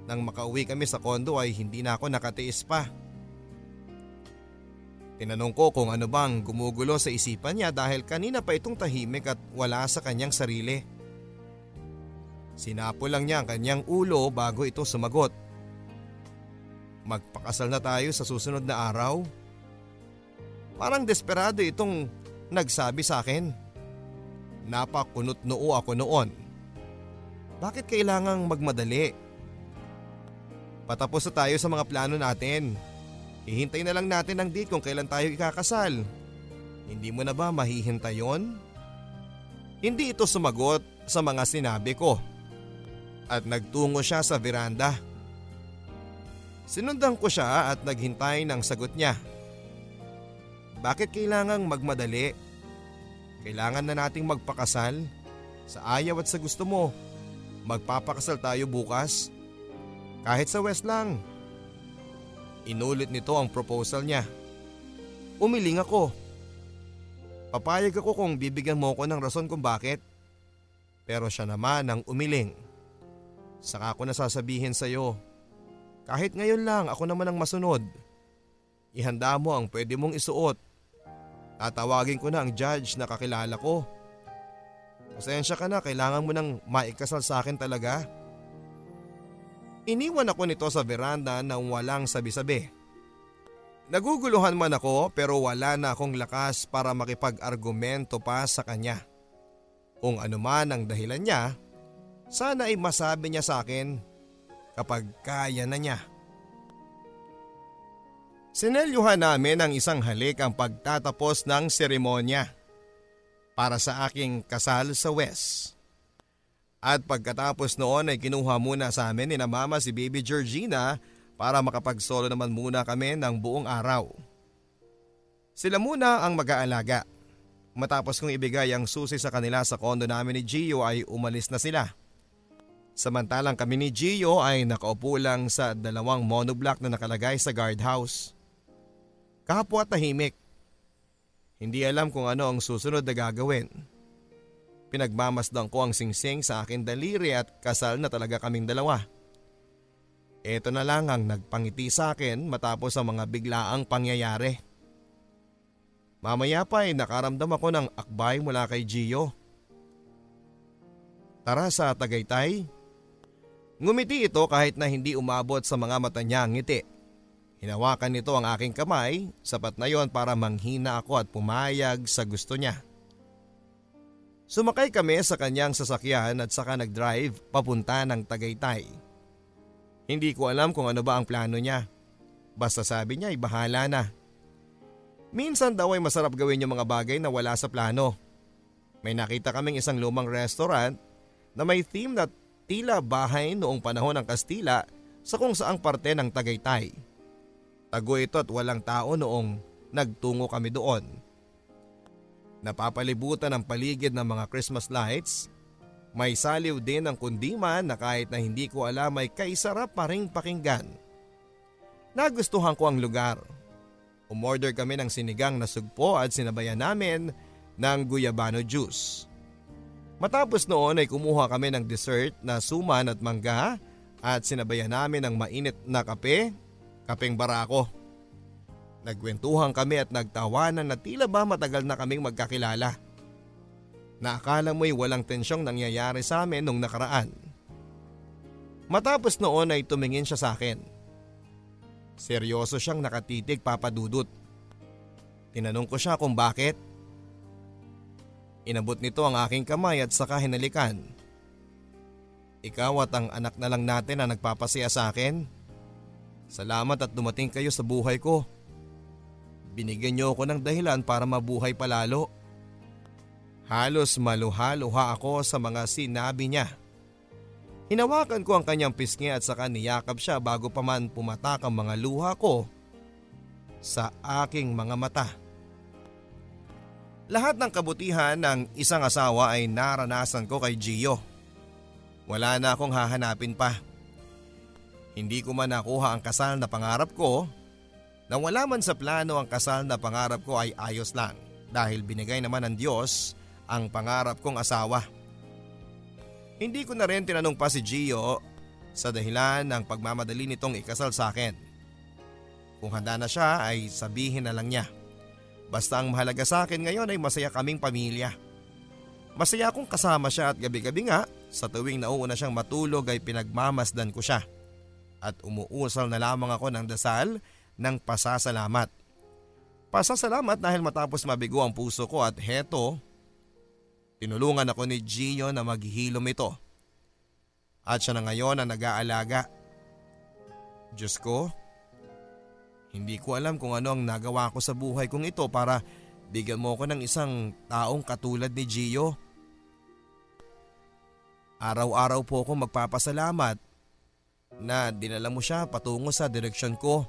Nang makauwi kami sa kondo ay hindi na ako nakatiis pa. Tinanong ko kung ano bang gumugulo sa isipan niya dahil kanina pa itong tahimik at wala sa kanyang sarili. Sinapo lang niya ang kanyang ulo bago ito sumagot. Magpakasal na tayo sa susunod na araw. Parang desperado itong nagsabi sa akin. Napakunot noo ako noon. Bakit kailangang magmadali? Patapos na tayo sa mga plano natin. Hihintay na lang natin ang date kung kailan tayo ikakasal. Hindi mo na ba mahihintay yon? Hindi ito sumagot sa mga sinabi ko. At nagtungo siya sa veranda. Sinundan ko siya at naghintay ng sagot niya. Bakit kailangang magmadali? Kailangan na nating magpakasal. Sa ayaw at sa gusto mo. Magpapakasal tayo bukas. Kahit sa West lang. Inulit nito ang proposal niya. Umiling ako. Papayag ako kung bibigyan mo ko ng rason kung bakit. Pero siya naman ang umiling. Saka ako nasasabihin sa iyo, kahit ngayon lang ako naman ang masunod. Ihanda mo ang pwede mong isuot. Tatawagin ko na ang judge na kakilala ko. Pasensya ka na, kailangan mo nang maikasal sa akin talaga. Iniwan ako nito sa veranda nang walang sabi-sabi. Naguguluhan man ako pero wala na akong lakas para makipag-argumento pa sa kanya. Kung ano man ang dahilan niya, sana ay masabi niya sa akin kapag kaya na niya. Sinelyuhan namin ang isang halik ang pagtatapos ng seremonya para sa aking kasal sa West. At pagkatapos noon ay kinuha muna sa amin ni na mama si baby Georgina para makapagsolo naman muna kami ng buong araw. Sila muna ang mag-aalaga. Matapos kong ibigay ang susi sa kanila sa kondo namin ni Gio ay umalis na sila. Samantalang kami ni Gio ay nakaupo lang sa dalawang monoblock na nakalagay sa guardhouse. Kapwa tahimik. Hindi alam kung ano ang susunod na gagawin. Pinagmamasdan ko ang singsing sa akin daliri at kasal na talaga kaming dalawa. Ito na lang ang nagpangiti sa akin matapos ang mga biglaang pangyayari. Mamaya pa ay nakaramdam ako ng akbay mula kay Gio. Tara sa Tagaytay. Ngumiti ito kahit na hindi umabot sa mga mata niya ang ngiti. Hinawakan nito ang aking kamay, sapat na yon para manghina ako at pumayag sa gusto niya. Sumakay kami sa kanyang sasakyan at saka nag-drive papunta ng Tagaytay. Hindi ko alam kung ano ba ang plano niya. Basta sabi niya ay bahala na. Minsan daw ay masarap gawin yung mga bagay na wala sa plano. May nakita kaming isang lumang restaurant na may theme na tila bahay noong panahon ng Kastila sa kung saang parte ng Tagaytay. Tago ito at walang tao noong nagtungo kami doon. Napapalibutan ang paligid ng mga Christmas lights. May saliw din ang kundiman na kahit na hindi ko alam ay kaisarap pa rin pakinggan. Nagustuhan ko ang lugar. Umorder kami ng sinigang na sugpo at sinabayan namin ng guyabano juice. Matapos noon ay kumuha kami ng dessert na suman at mangga at sinabayan namin ng mainit na kape, kapeng barako. Nagkwentuhan kami at nagtawanan na tila ba matagal na kaming magkakilala. na akala mo'y walang tensyong nangyayari sa amin nung nakaraan. Matapos noon ay tumingin siya sa akin. Seryoso siyang nakatitig papadudot. Tinanong ko siya kung bakit. Inabot nito ang aking kamay at saka hinalikan. Ikaw at ang anak na lang natin na nagpapasaya sa akin. Salamat at dumating kayo sa buhay ko. Binigyan niyo ako ng dahilan para mabuhay palalo. Halos maluha-luha ako sa mga sinabi niya. Hinawakan ko ang kanyang pisngi at saka niyakap siya bago pa man pumatak ang mga luha ko sa aking mga mata. Lahat ng kabutihan ng isang asawa ay naranasan ko kay Gio. Wala na akong hahanapin pa. Hindi ko man nakuha ang kasal na pangarap ko. Nang wala man sa plano ang kasal na pangarap ko ay ayos lang dahil binigay naman ng Diyos ang pangarap kong asawa. Hindi ko na rin tinanong pa si Gio sa dahilan ng pagmamadali nitong ikasal sa akin. Kung handa na siya ay sabihin na lang niya. Basta ang mahalaga sa akin ngayon ay masaya kaming pamilya. Masaya akong kasama siya at gabi-gabi nga sa tuwing nauuna siyang matulog ay pinagmamasdan ko siya. At umuusal na lamang ako ng dasal ng pasasalamat. Pasasalamat dahil matapos mabigo ang puso ko at heto Tinulungan ako ni Gio na maghihilom ito. At siya na ngayon ang nag-aalaga. Diyos ko, hindi ko alam kung ano ang nagawa ko sa buhay kong ito para bigyan mo ko ng isang taong katulad ni Gio. Araw-araw po ako magpapasalamat na dinala mo siya patungo sa direksyon ko.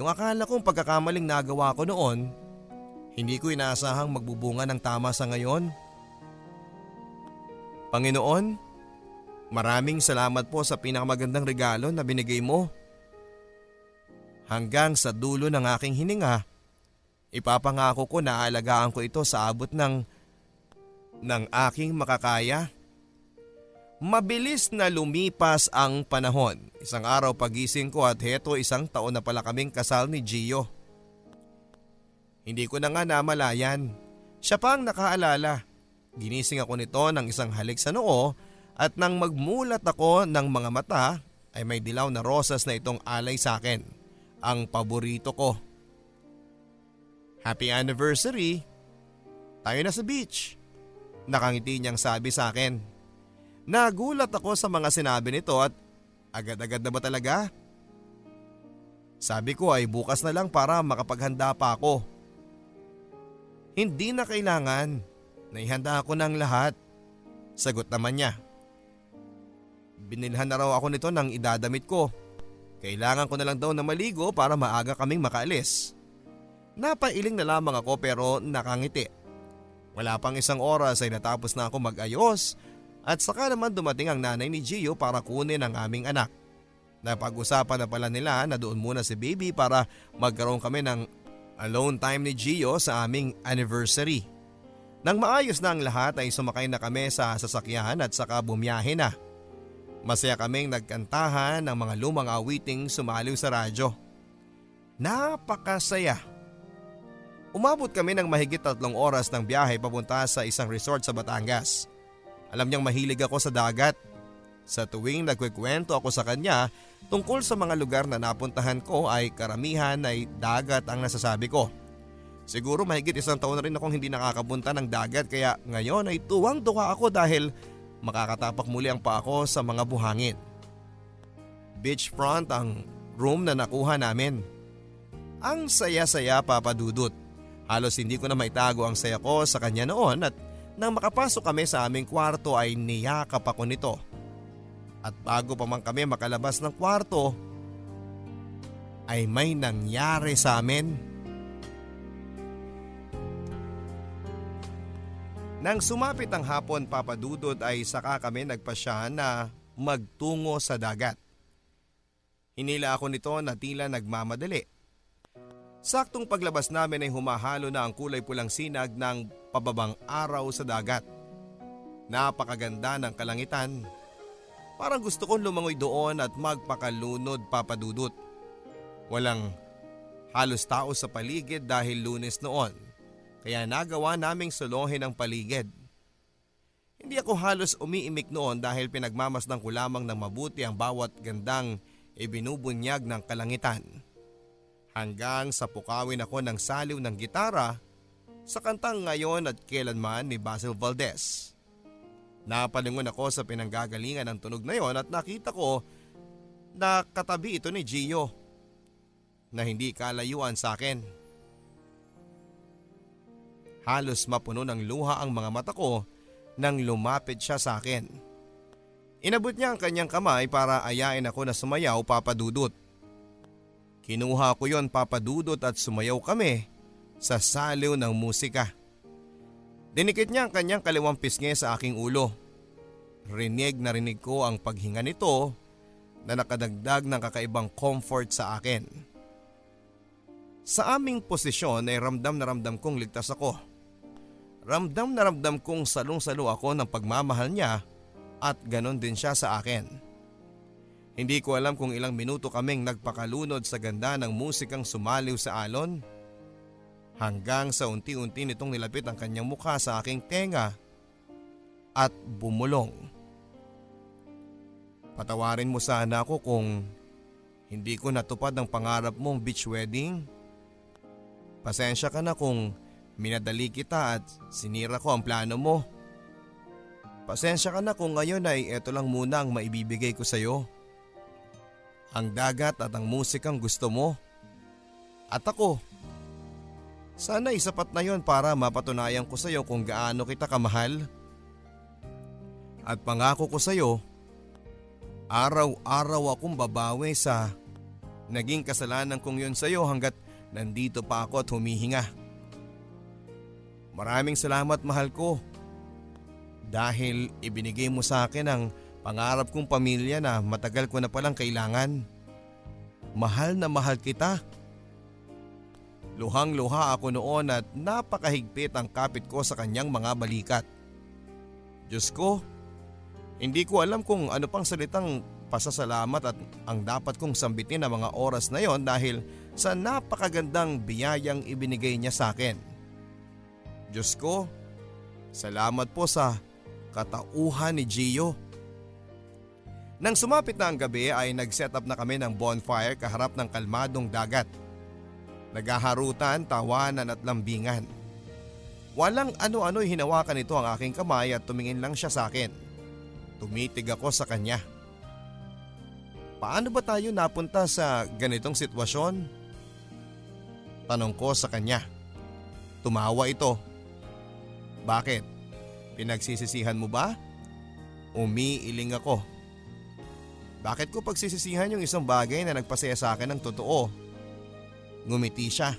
Yung akala kong pagkakamaling nagawa ko noon, hindi ko inaasahang magbubunga ng tama sa ngayon. Panginoon, maraming salamat po sa pinakamagandang regalo na binigay mo. Hanggang sa dulo ng aking hininga, ipapangako ko na alagaan ko ito sa abot ng ng aking makakaya. Mabilis na lumipas ang panahon. Isang araw pagising ko at heto isang taon na pala kaming kasal ni Gio. Hindi ko na nga namalayan. Siya pa ang nakaalala. Ginising ako nito ng isang halik sa noo at nang magmulat ako ng mga mata ay may dilaw na rosas na itong alay sa akin. Ang paborito ko. Happy anniversary! Tayo na sa beach. Nakangiti niyang sabi sa akin. Nagulat ako sa mga sinabi nito at agad-agad na ba talaga? Sabi ko ay bukas na lang para makapaghanda pa ako. Hindi na kailangan. Naihanda ako ng lahat. Sagot naman niya. Binilhan na raw ako nito ng idadamit ko. Kailangan ko na lang daw na maligo para maaga kaming makaalis. Napailing na lamang ako pero nakangiti. Wala pang isang oras ay natapos na ako mag-ayos at saka naman dumating ang nanay ni Gio para kunin ang aming anak. Napag-usapan na pala nila na doon muna si baby para magkaroon kami ng alone time ni Gio sa aming anniversary. Nang maayos na ang lahat ay sumakay na kami sa sasakyan at saka bumiyahe na. Masaya kaming nagkantahan ng mga lumang awiting sumaliw sa radyo. Napakasaya. Umabot kami ng mahigit tatlong oras ng biyahe papunta sa isang resort sa Batangas. Alam niyang mahilig ako sa dagat. Sa tuwing nagkikwento ako sa kanya tungkol sa mga lugar na napuntahan ko ay karamihan ay dagat ang nasasabi ko. Siguro mahigit isang taon na rin akong hindi nakakapunta ng dagat kaya ngayon ay tuwang-tuwa ako dahil makakatapak muli ang pa ako sa mga buhangin. Beachfront ang room na nakuha namin. Ang saya-saya papadudot. Halos hindi ko na maitago ang saya ko sa kanya noon at nang makapasok kami sa aming kwarto ay niyakap ako nito. At bago pa man kami makalabas ng kwarto ay may nangyari sa amin. Nang sumapit ang hapon papadudod ay saka kami nagpasya na magtungo sa dagat. Hinila ako nito na tila nagmamadali. Saktong paglabas namin ay humahalo na ang kulay pulang sinag ng pababang araw sa dagat. Napakaganda ng kalangitan. Parang gusto kong lumangoy doon at magpakalunod papadudot. Walang halos tao sa paligid dahil lunes noon kaya nagawa naming solohin ang paligid. Hindi ako halos umiimik noon dahil pinagmamasdan ko lamang ng mabuti ang bawat gandang ibinubunyag ng kalangitan. Hanggang sa pukawin ako ng saliw ng gitara sa kantang ngayon at kailanman ni Basil Valdez. Napalingon ako sa pinanggagalingan ng tunog na yon at nakita ko na katabi ito ni Gio na hindi kalayuan sa akin. Halos mapuno ng luha ang mga mata ko nang lumapit siya sa akin. Inabot niya ang kanyang kamay para ayain ako na sumayaw papadudot. Kinuha ko yon papadudot at sumayaw kami sa saliw ng musika. Dinikit niya ang kanyang kaliwang pisngi sa aking ulo. Rinig na rinig ko ang paghinga nito na nakadagdag ng kakaibang comfort sa akin. Sa aming posisyon ay ramdam na ramdam kong ligtas ako. Ramdam na ramdam kong salong-salo ako ng pagmamahal niya at ganon din siya sa akin. Hindi ko alam kung ilang minuto kaming nagpakalunod sa ganda ng musikang sumaliw sa alon hanggang sa unti-unti nitong nilapit ang kanyang mukha sa aking tenga at bumulong. Patawarin mo sana ako kung hindi ko natupad ang pangarap mong beach wedding. Pasensya ka na kung minadali kita at sinira ko ang plano mo. Pasensya ka na kung ngayon ay eto lang muna ang maibibigay ko sa iyo. Ang dagat at ang musikang gusto mo. At ako, sana isapat na yon para mapatunayan ko sa iyo kung gaano kita kamahal. At pangako ko sa iyo, araw-araw akong babawi sa naging kasalanan kong yon sa iyo hanggat nandito pa ako at humihinga. Maraming salamat mahal ko. Dahil ibinigay mo sa akin ang pangarap kong pamilya na matagal ko na palang kailangan. Mahal na mahal kita. Luhang-luha ako noon at napakahigpit ang kapit ko sa kanyang mga balikat. Diyos ko, hindi ko alam kung ano pang salitang pasasalamat at ang dapat kong sambitin ang mga oras na yon dahil sa napakagandang biyayang ibinigay niya sa akin. Diyos ko, salamat po sa katauhan ni Gio. Nang sumapit na ang gabi ay nag-set up na kami ng bonfire kaharap ng kalmadong dagat. Nagaharutan, tawanan at lambingan. Walang ano-ano'y hinawakan nito ang aking kamay at tumingin lang siya sa akin. Tumitig ako sa kanya. Paano ba tayo napunta sa ganitong sitwasyon? Tanong ko sa kanya. Tumawa ito. Bakit? Pinagsisisihan mo ba? Umiiling ako. Bakit ko pagsisisihan yung isang bagay na nagpasaya sa akin ng totoo? Ngumiti siya.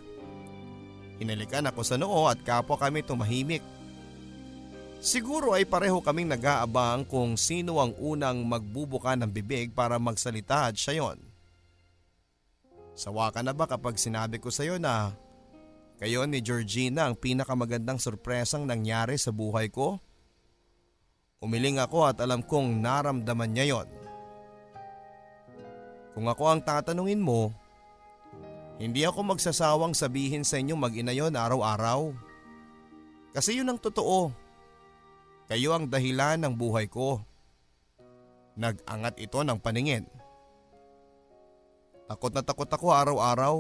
Hinalikan ako sa noo at kapwa kami tumahimik. Siguro ay pareho kaming nag-aabang kung sino ang unang magbubuka ng bibig para magsalita at siya yon. Sawa ka na ba kapag sinabi ko sa iyo na kayo ni Georgina ang pinakamagandang sorpresang nangyari sa buhay ko? Umiling ako at alam kong naramdaman niya yon. Kung ako ang tatanungin mo, hindi ako magsasawang sabihin sa inyo mag-ina yon araw-araw. Kasi yun ang totoo. Kayo ang dahilan ng buhay ko. Nag-angat ito ng paningin. Takot na takot ako araw-araw.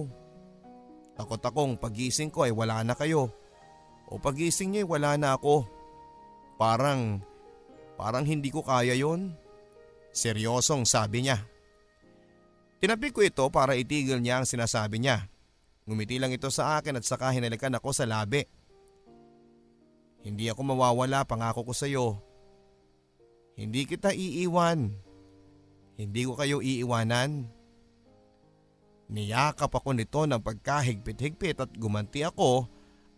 Takot akong pagising ko ay wala na kayo. O pagising niyo ay wala na ako. Parang, parang hindi ko kaya yon. Seryosong sabi niya. Tinabi ko ito para itigil niya ang sinasabi niya. Ngumiti lang ito sa akin at saka hinalikan ako sa labi. Hindi ako mawawala, pangako ko sa iyo. Hindi kita iiwan. Hindi ko kayo iiwanan. Niyakap ako nito ng pagkahigpit-higpit at gumanti ako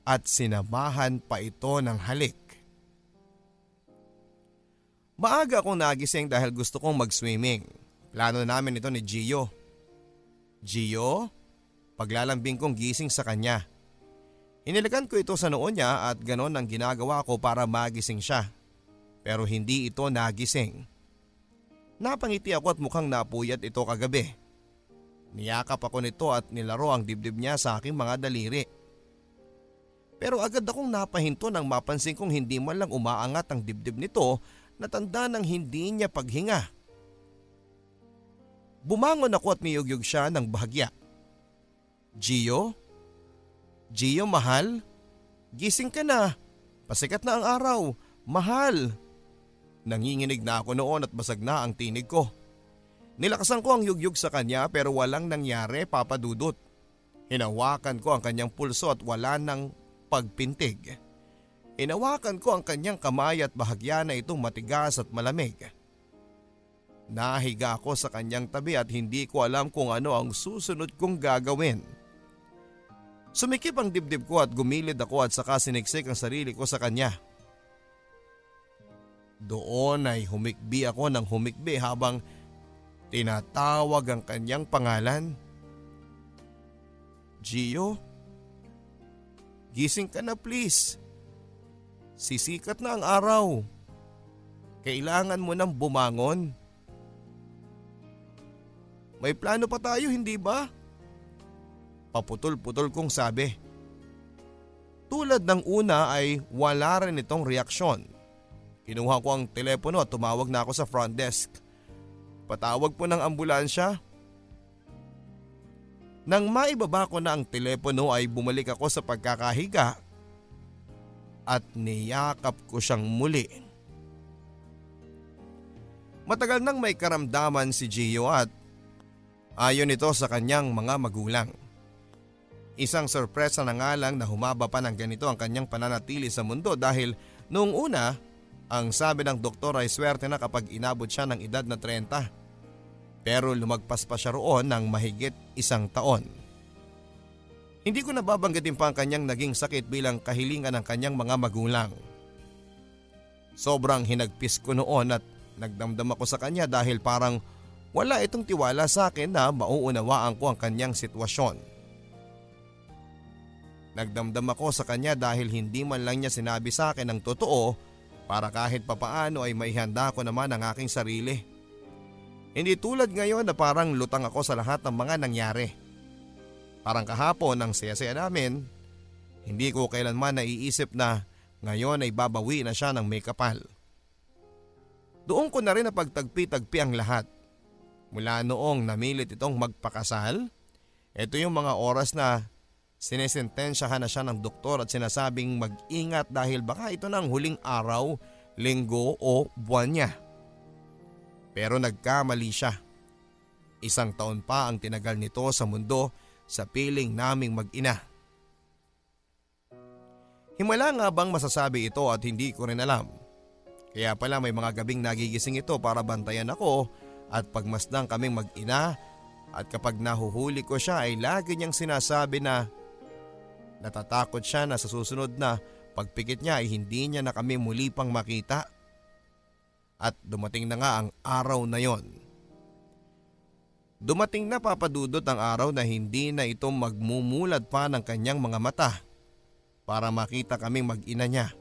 at sinamahan pa ito ng halik. Maaga akong nagising dahil gusto kong mag-swimming. Plano namin ito ni Gio. Gio? Paglalambing kong gising sa kanya. Hinilikan ko ito sa noon niya at ganon ang ginagawa ko para magising siya. Pero hindi ito nagising. Napangiti ako at mukhang napuyat ito kagabi. Niyakap ako nito at nilaro ang dibdib niya sa aking mga daliri. Pero agad akong napahinto nang mapansin kong hindi man lang umaangat ang dibdib nito na tanda ng hindi niya paghinga. Bumangon ako at niyugyug siya ng bahagya. Gio? Gio, mahal? Gising ka na. Pasikat na ang araw. Mahal. Nanginginig na ako noon at basag na ang tinig ko. Nilakasan ko ang yugyug sa kanya pero walang nangyari papadudot. Hinawakan ko ang kanyang pulso at wala nang pagpintig. Hinawakan ko ang kanyang kamay at bahagya na itong matigas at malamig. Nahiga ako sa kanyang tabi at hindi ko alam kung ano ang susunod kong gagawin. Sumikip ang dibdib ko at gumilid ako at saka siniksik ang sarili ko sa kanya. Doon ay humikbi ako ng humikbi habang tinatawag ang kanyang pangalan. Gio? Gising ka na please. Sisikat na ang araw. Kailangan mo nang bumangon. May plano pa tayo hindi ba? Paputol-putol kong sabi. Tulad ng una ay wala rin itong reaksyon. Kinuha ko ang telepono at tumawag na ako sa front desk. Patawag po ng ambulansya. Nang maibaba ko na ang telepono ay bumalik ako sa pagkakahiga at niyakap ko siyang muli. Matagal nang may karamdaman si Gio at Ayon ito sa kanyang mga magulang. Isang sorpresa na nga lang na humaba pa ng ganito ang kanyang pananatili sa mundo dahil noong una, ang sabi ng doktor ay swerte na kapag inabot siya ng edad na 30. Pero lumagpas pa siya roon ng mahigit isang taon. Hindi ko nababanggitin pa ang kanyang naging sakit bilang kahilingan ng kanyang mga magulang. Sobrang hinagpis ko noon at nagdamdam ako sa kanya dahil parang wala itong tiwala sa akin na mauunawaan ko ang kanyang sitwasyon. Nagdamdam ako sa kanya dahil hindi man lang niya sinabi sa akin ang totoo para kahit papaano ay maihanda ko naman ang aking sarili. Hindi tulad ngayon na parang lutang ako sa lahat ng mga nangyari. Parang kahapon ang saya-saya namin, hindi ko kailanman naiisip na ngayon ay babawi na siya ng may kapal. Doon ko na rin napagtagpi-tagpi ang lahat. Mula noong namilit itong magpakasal, ito yung mga oras na sinesentensyahan na siya ng doktor at sinasabing mag-ingat dahil baka ito na ang huling araw, linggo o buwan niya. Pero nagkamali siya. Isang taon pa ang tinagal nito sa mundo sa piling naming mag-ina. Himala nga bang masasabi ito at hindi ko rin alam. Kaya pala may mga gabing nagigising ito para bantayan ako at pagmasdang kaming mag-ina at kapag nahuhuli ko siya ay lagi niyang sinasabi na natatakot siya na sa susunod na pagpikit niya ay hindi niya na kami muli pang makita. At dumating na nga ang araw na yon. Dumating na papadudot ang araw na hindi na ito magmumulad pa ng kanyang mga mata para makita kaming mag-ina niya.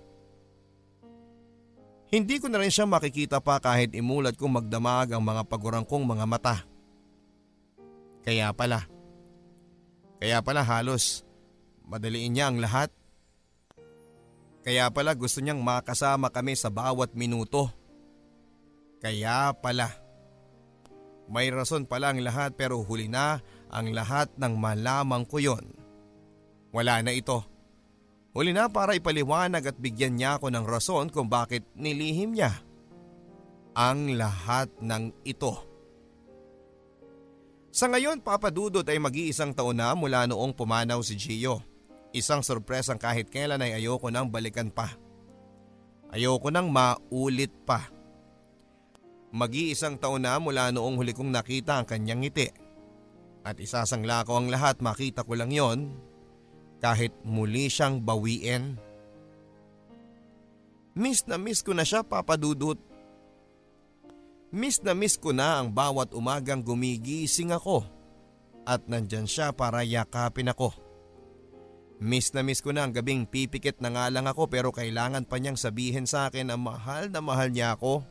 Hindi ko na rin siya makikita pa kahit imulat kong magdamag ang mga pagurang kong mga mata. Kaya pala. Kaya pala halos madaliin niya ang lahat. Kaya pala gusto niyang makasama kami sa bawat minuto. Kaya pala. May rason pala ang lahat pero huli na ang lahat ng malamang ko yon. Wala na ito. Huli na para ipaliwanag at bigyan niya ako ng rason kung bakit nilihim niya ang lahat ng ito. Sa ngayon papadudot ay mag-iisang taon na mula noong pumanaw si Gio. Isang sorpresang kahit kailan ay ayoko nang balikan pa. Ayoko nang maulit pa. Mag-iisang taon na mula noong huli kong nakita ang kanyang ngiti. At isasangla ko ang lahat makita ko lang yon kahit muli siyang bawiin. Miss na miss ko na siya papadudot. Miss na miss ko na ang bawat umagang gumigising ako at nandyan siya para yakapin ako. Miss na miss ko na ang gabing pipikit na nga lang ako pero kailangan pa niyang sabihin sa akin na mahal na mahal niya ako.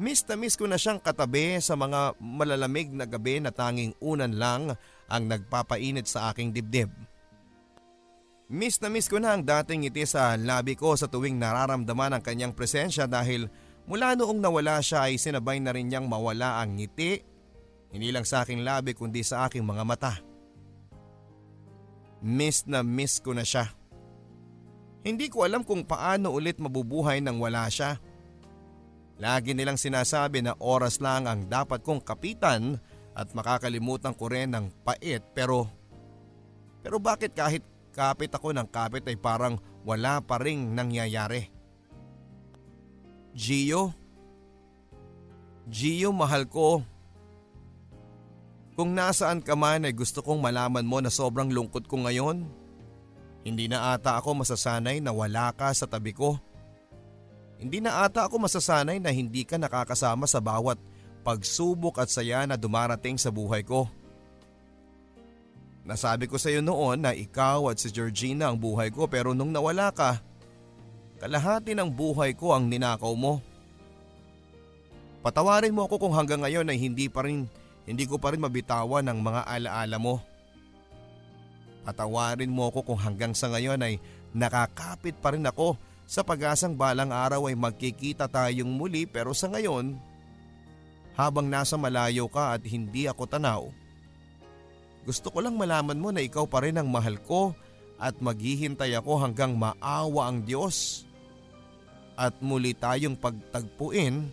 Miss na miss ko na siyang katabi sa mga malalamig na gabi na tanging unan lang ang nagpapainit sa aking dibdib. Miss na miss ko na ang dating ngiti sa labi ko sa tuwing nararamdaman ang kanyang presensya dahil mula noong nawala siya ay sinabay na rin niyang mawala ang ngiti, hindi lang sa aking labi kundi sa aking mga mata. Miss na miss ko na siya. Hindi ko alam kung paano ulit mabubuhay nang wala siya. Lagi nilang sinasabi na oras lang ang dapat kong kapitan at makakalimutan ko rin ng pait pero pero bakit kahit kapit ako ng kapit ay parang wala pa ring nangyayari. Gio? Gio, mahal ko. Kung nasaan ka man ay gusto kong malaman mo na sobrang lungkot ko ngayon. Hindi na ata ako masasanay na wala ka sa tabi ko. Hindi na ata ako masasanay na hindi ka nakakasama sa bawat pagsubok at saya na dumarating sa buhay ko. Nasabi ko sa iyo noon na ikaw at si Georgina ang buhay ko pero nung nawala ka, kalahati ng buhay ko ang ninakaw mo. Patawarin mo ako kung hanggang ngayon ay hindi pa rin, hindi ko pa rin mabitawan ang mga alaala mo. Patawarin mo ako kung hanggang sa ngayon ay nakakapit pa rin ako sa pag-asang balang araw ay magkikita tayong muli pero sa ngayon, habang nasa malayo ka at hindi ako tanaw, gusto ko lang malaman mo na ikaw pa rin ang mahal ko at maghihintay ako hanggang maawa ang Diyos at muli tayong pagtagpuin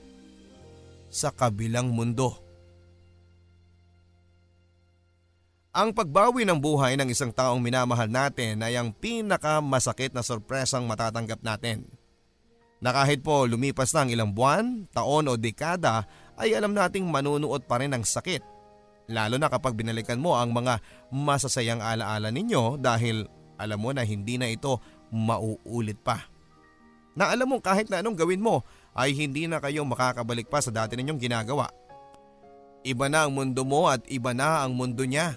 sa kabilang mundo. Ang pagbawi ng buhay ng isang taong minamahal natin ay ang pinakamasakit na sorpresang matatanggap natin. Na kahit po lumipas ang ilang buwan, taon o dekada ay alam nating manunuot pa rin ang sakit Lalo na kapag binalikan mo ang mga masasayang alaala ninyo dahil alam mo na hindi na ito mauulit pa. Na alam mo kahit na anong gawin mo ay hindi na kayo makakabalik pa sa dati ninyong ginagawa. Iba na ang mundo mo at iba na ang mundo niya.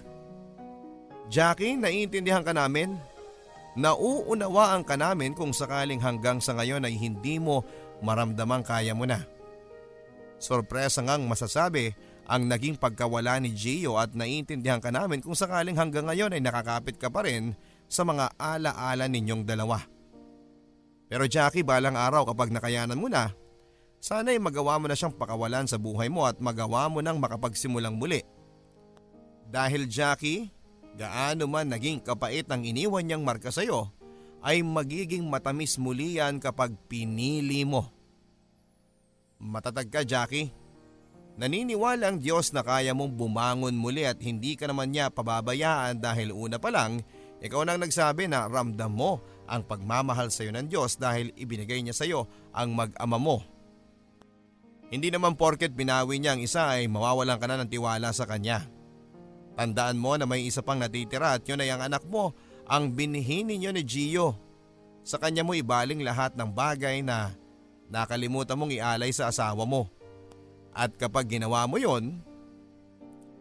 Jackie, naiintindihan ka namin? Nauunawaan ka namin kung sakaling hanggang sa ngayon ay hindi mo maramdamang kaya mo na. Sorpresa ngang masasabi ang naging pagkawala ni Gio at naiintindihan ka namin kung sakaling hanggang ngayon ay nakakapit ka pa rin sa mga ala-ala ninyong dalawa. Pero Jackie balang araw kapag nakayanan mo na, sana ay magawa mo na siyang pakawalan sa buhay mo at magawa mo nang makapagsimulang muli. Dahil Jackie, gaano man naging kapait ang iniwan niyang marka sa iyo, ay magiging matamis muli yan kapag pinili mo. Matatag ka Jackie. Naniniwala ang Diyos na kaya mong bumangon muli at hindi ka naman niya pababayaan dahil una pa lang, ikaw nang nagsabi na ramdam mo ang pagmamahal sa iyo ng Diyos dahil ibinigay niya sa iyo ang mag-ama mo. Hindi naman porket binawi niya ang isa ay mawawalan ka na ng tiwala sa Kanya. Tandaan mo na may isa pang natitira at yun ay ang anak mo, ang binhi ninyo ni Gio. Sa kanya mo ibaling lahat ng bagay na nakalimutan mong ialay sa asawa mo. At kapag ginawa mo yon,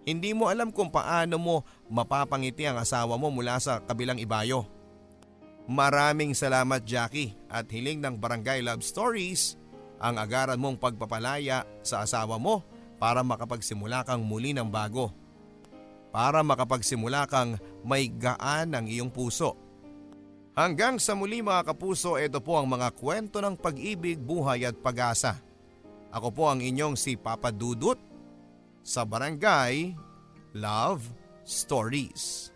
hindi mo alam kung paano mo mapapangiti ang asawa mo mula sa kabilang ibayo. Maraming salamat Jackie at hiling ng Barangay Love Stories ang agaran mong pagpapalaya sa asawa mo para makapagsimula kang muli ng bago. Para makapagsimula kang may gaan ang iyong puso. Hanggang sa muli mga kapuso, ito po ang mga kwento ng pag-ibig, buhay at pag-asa ako po ang inyong si Papa Dudut sa Barangay Love Stories.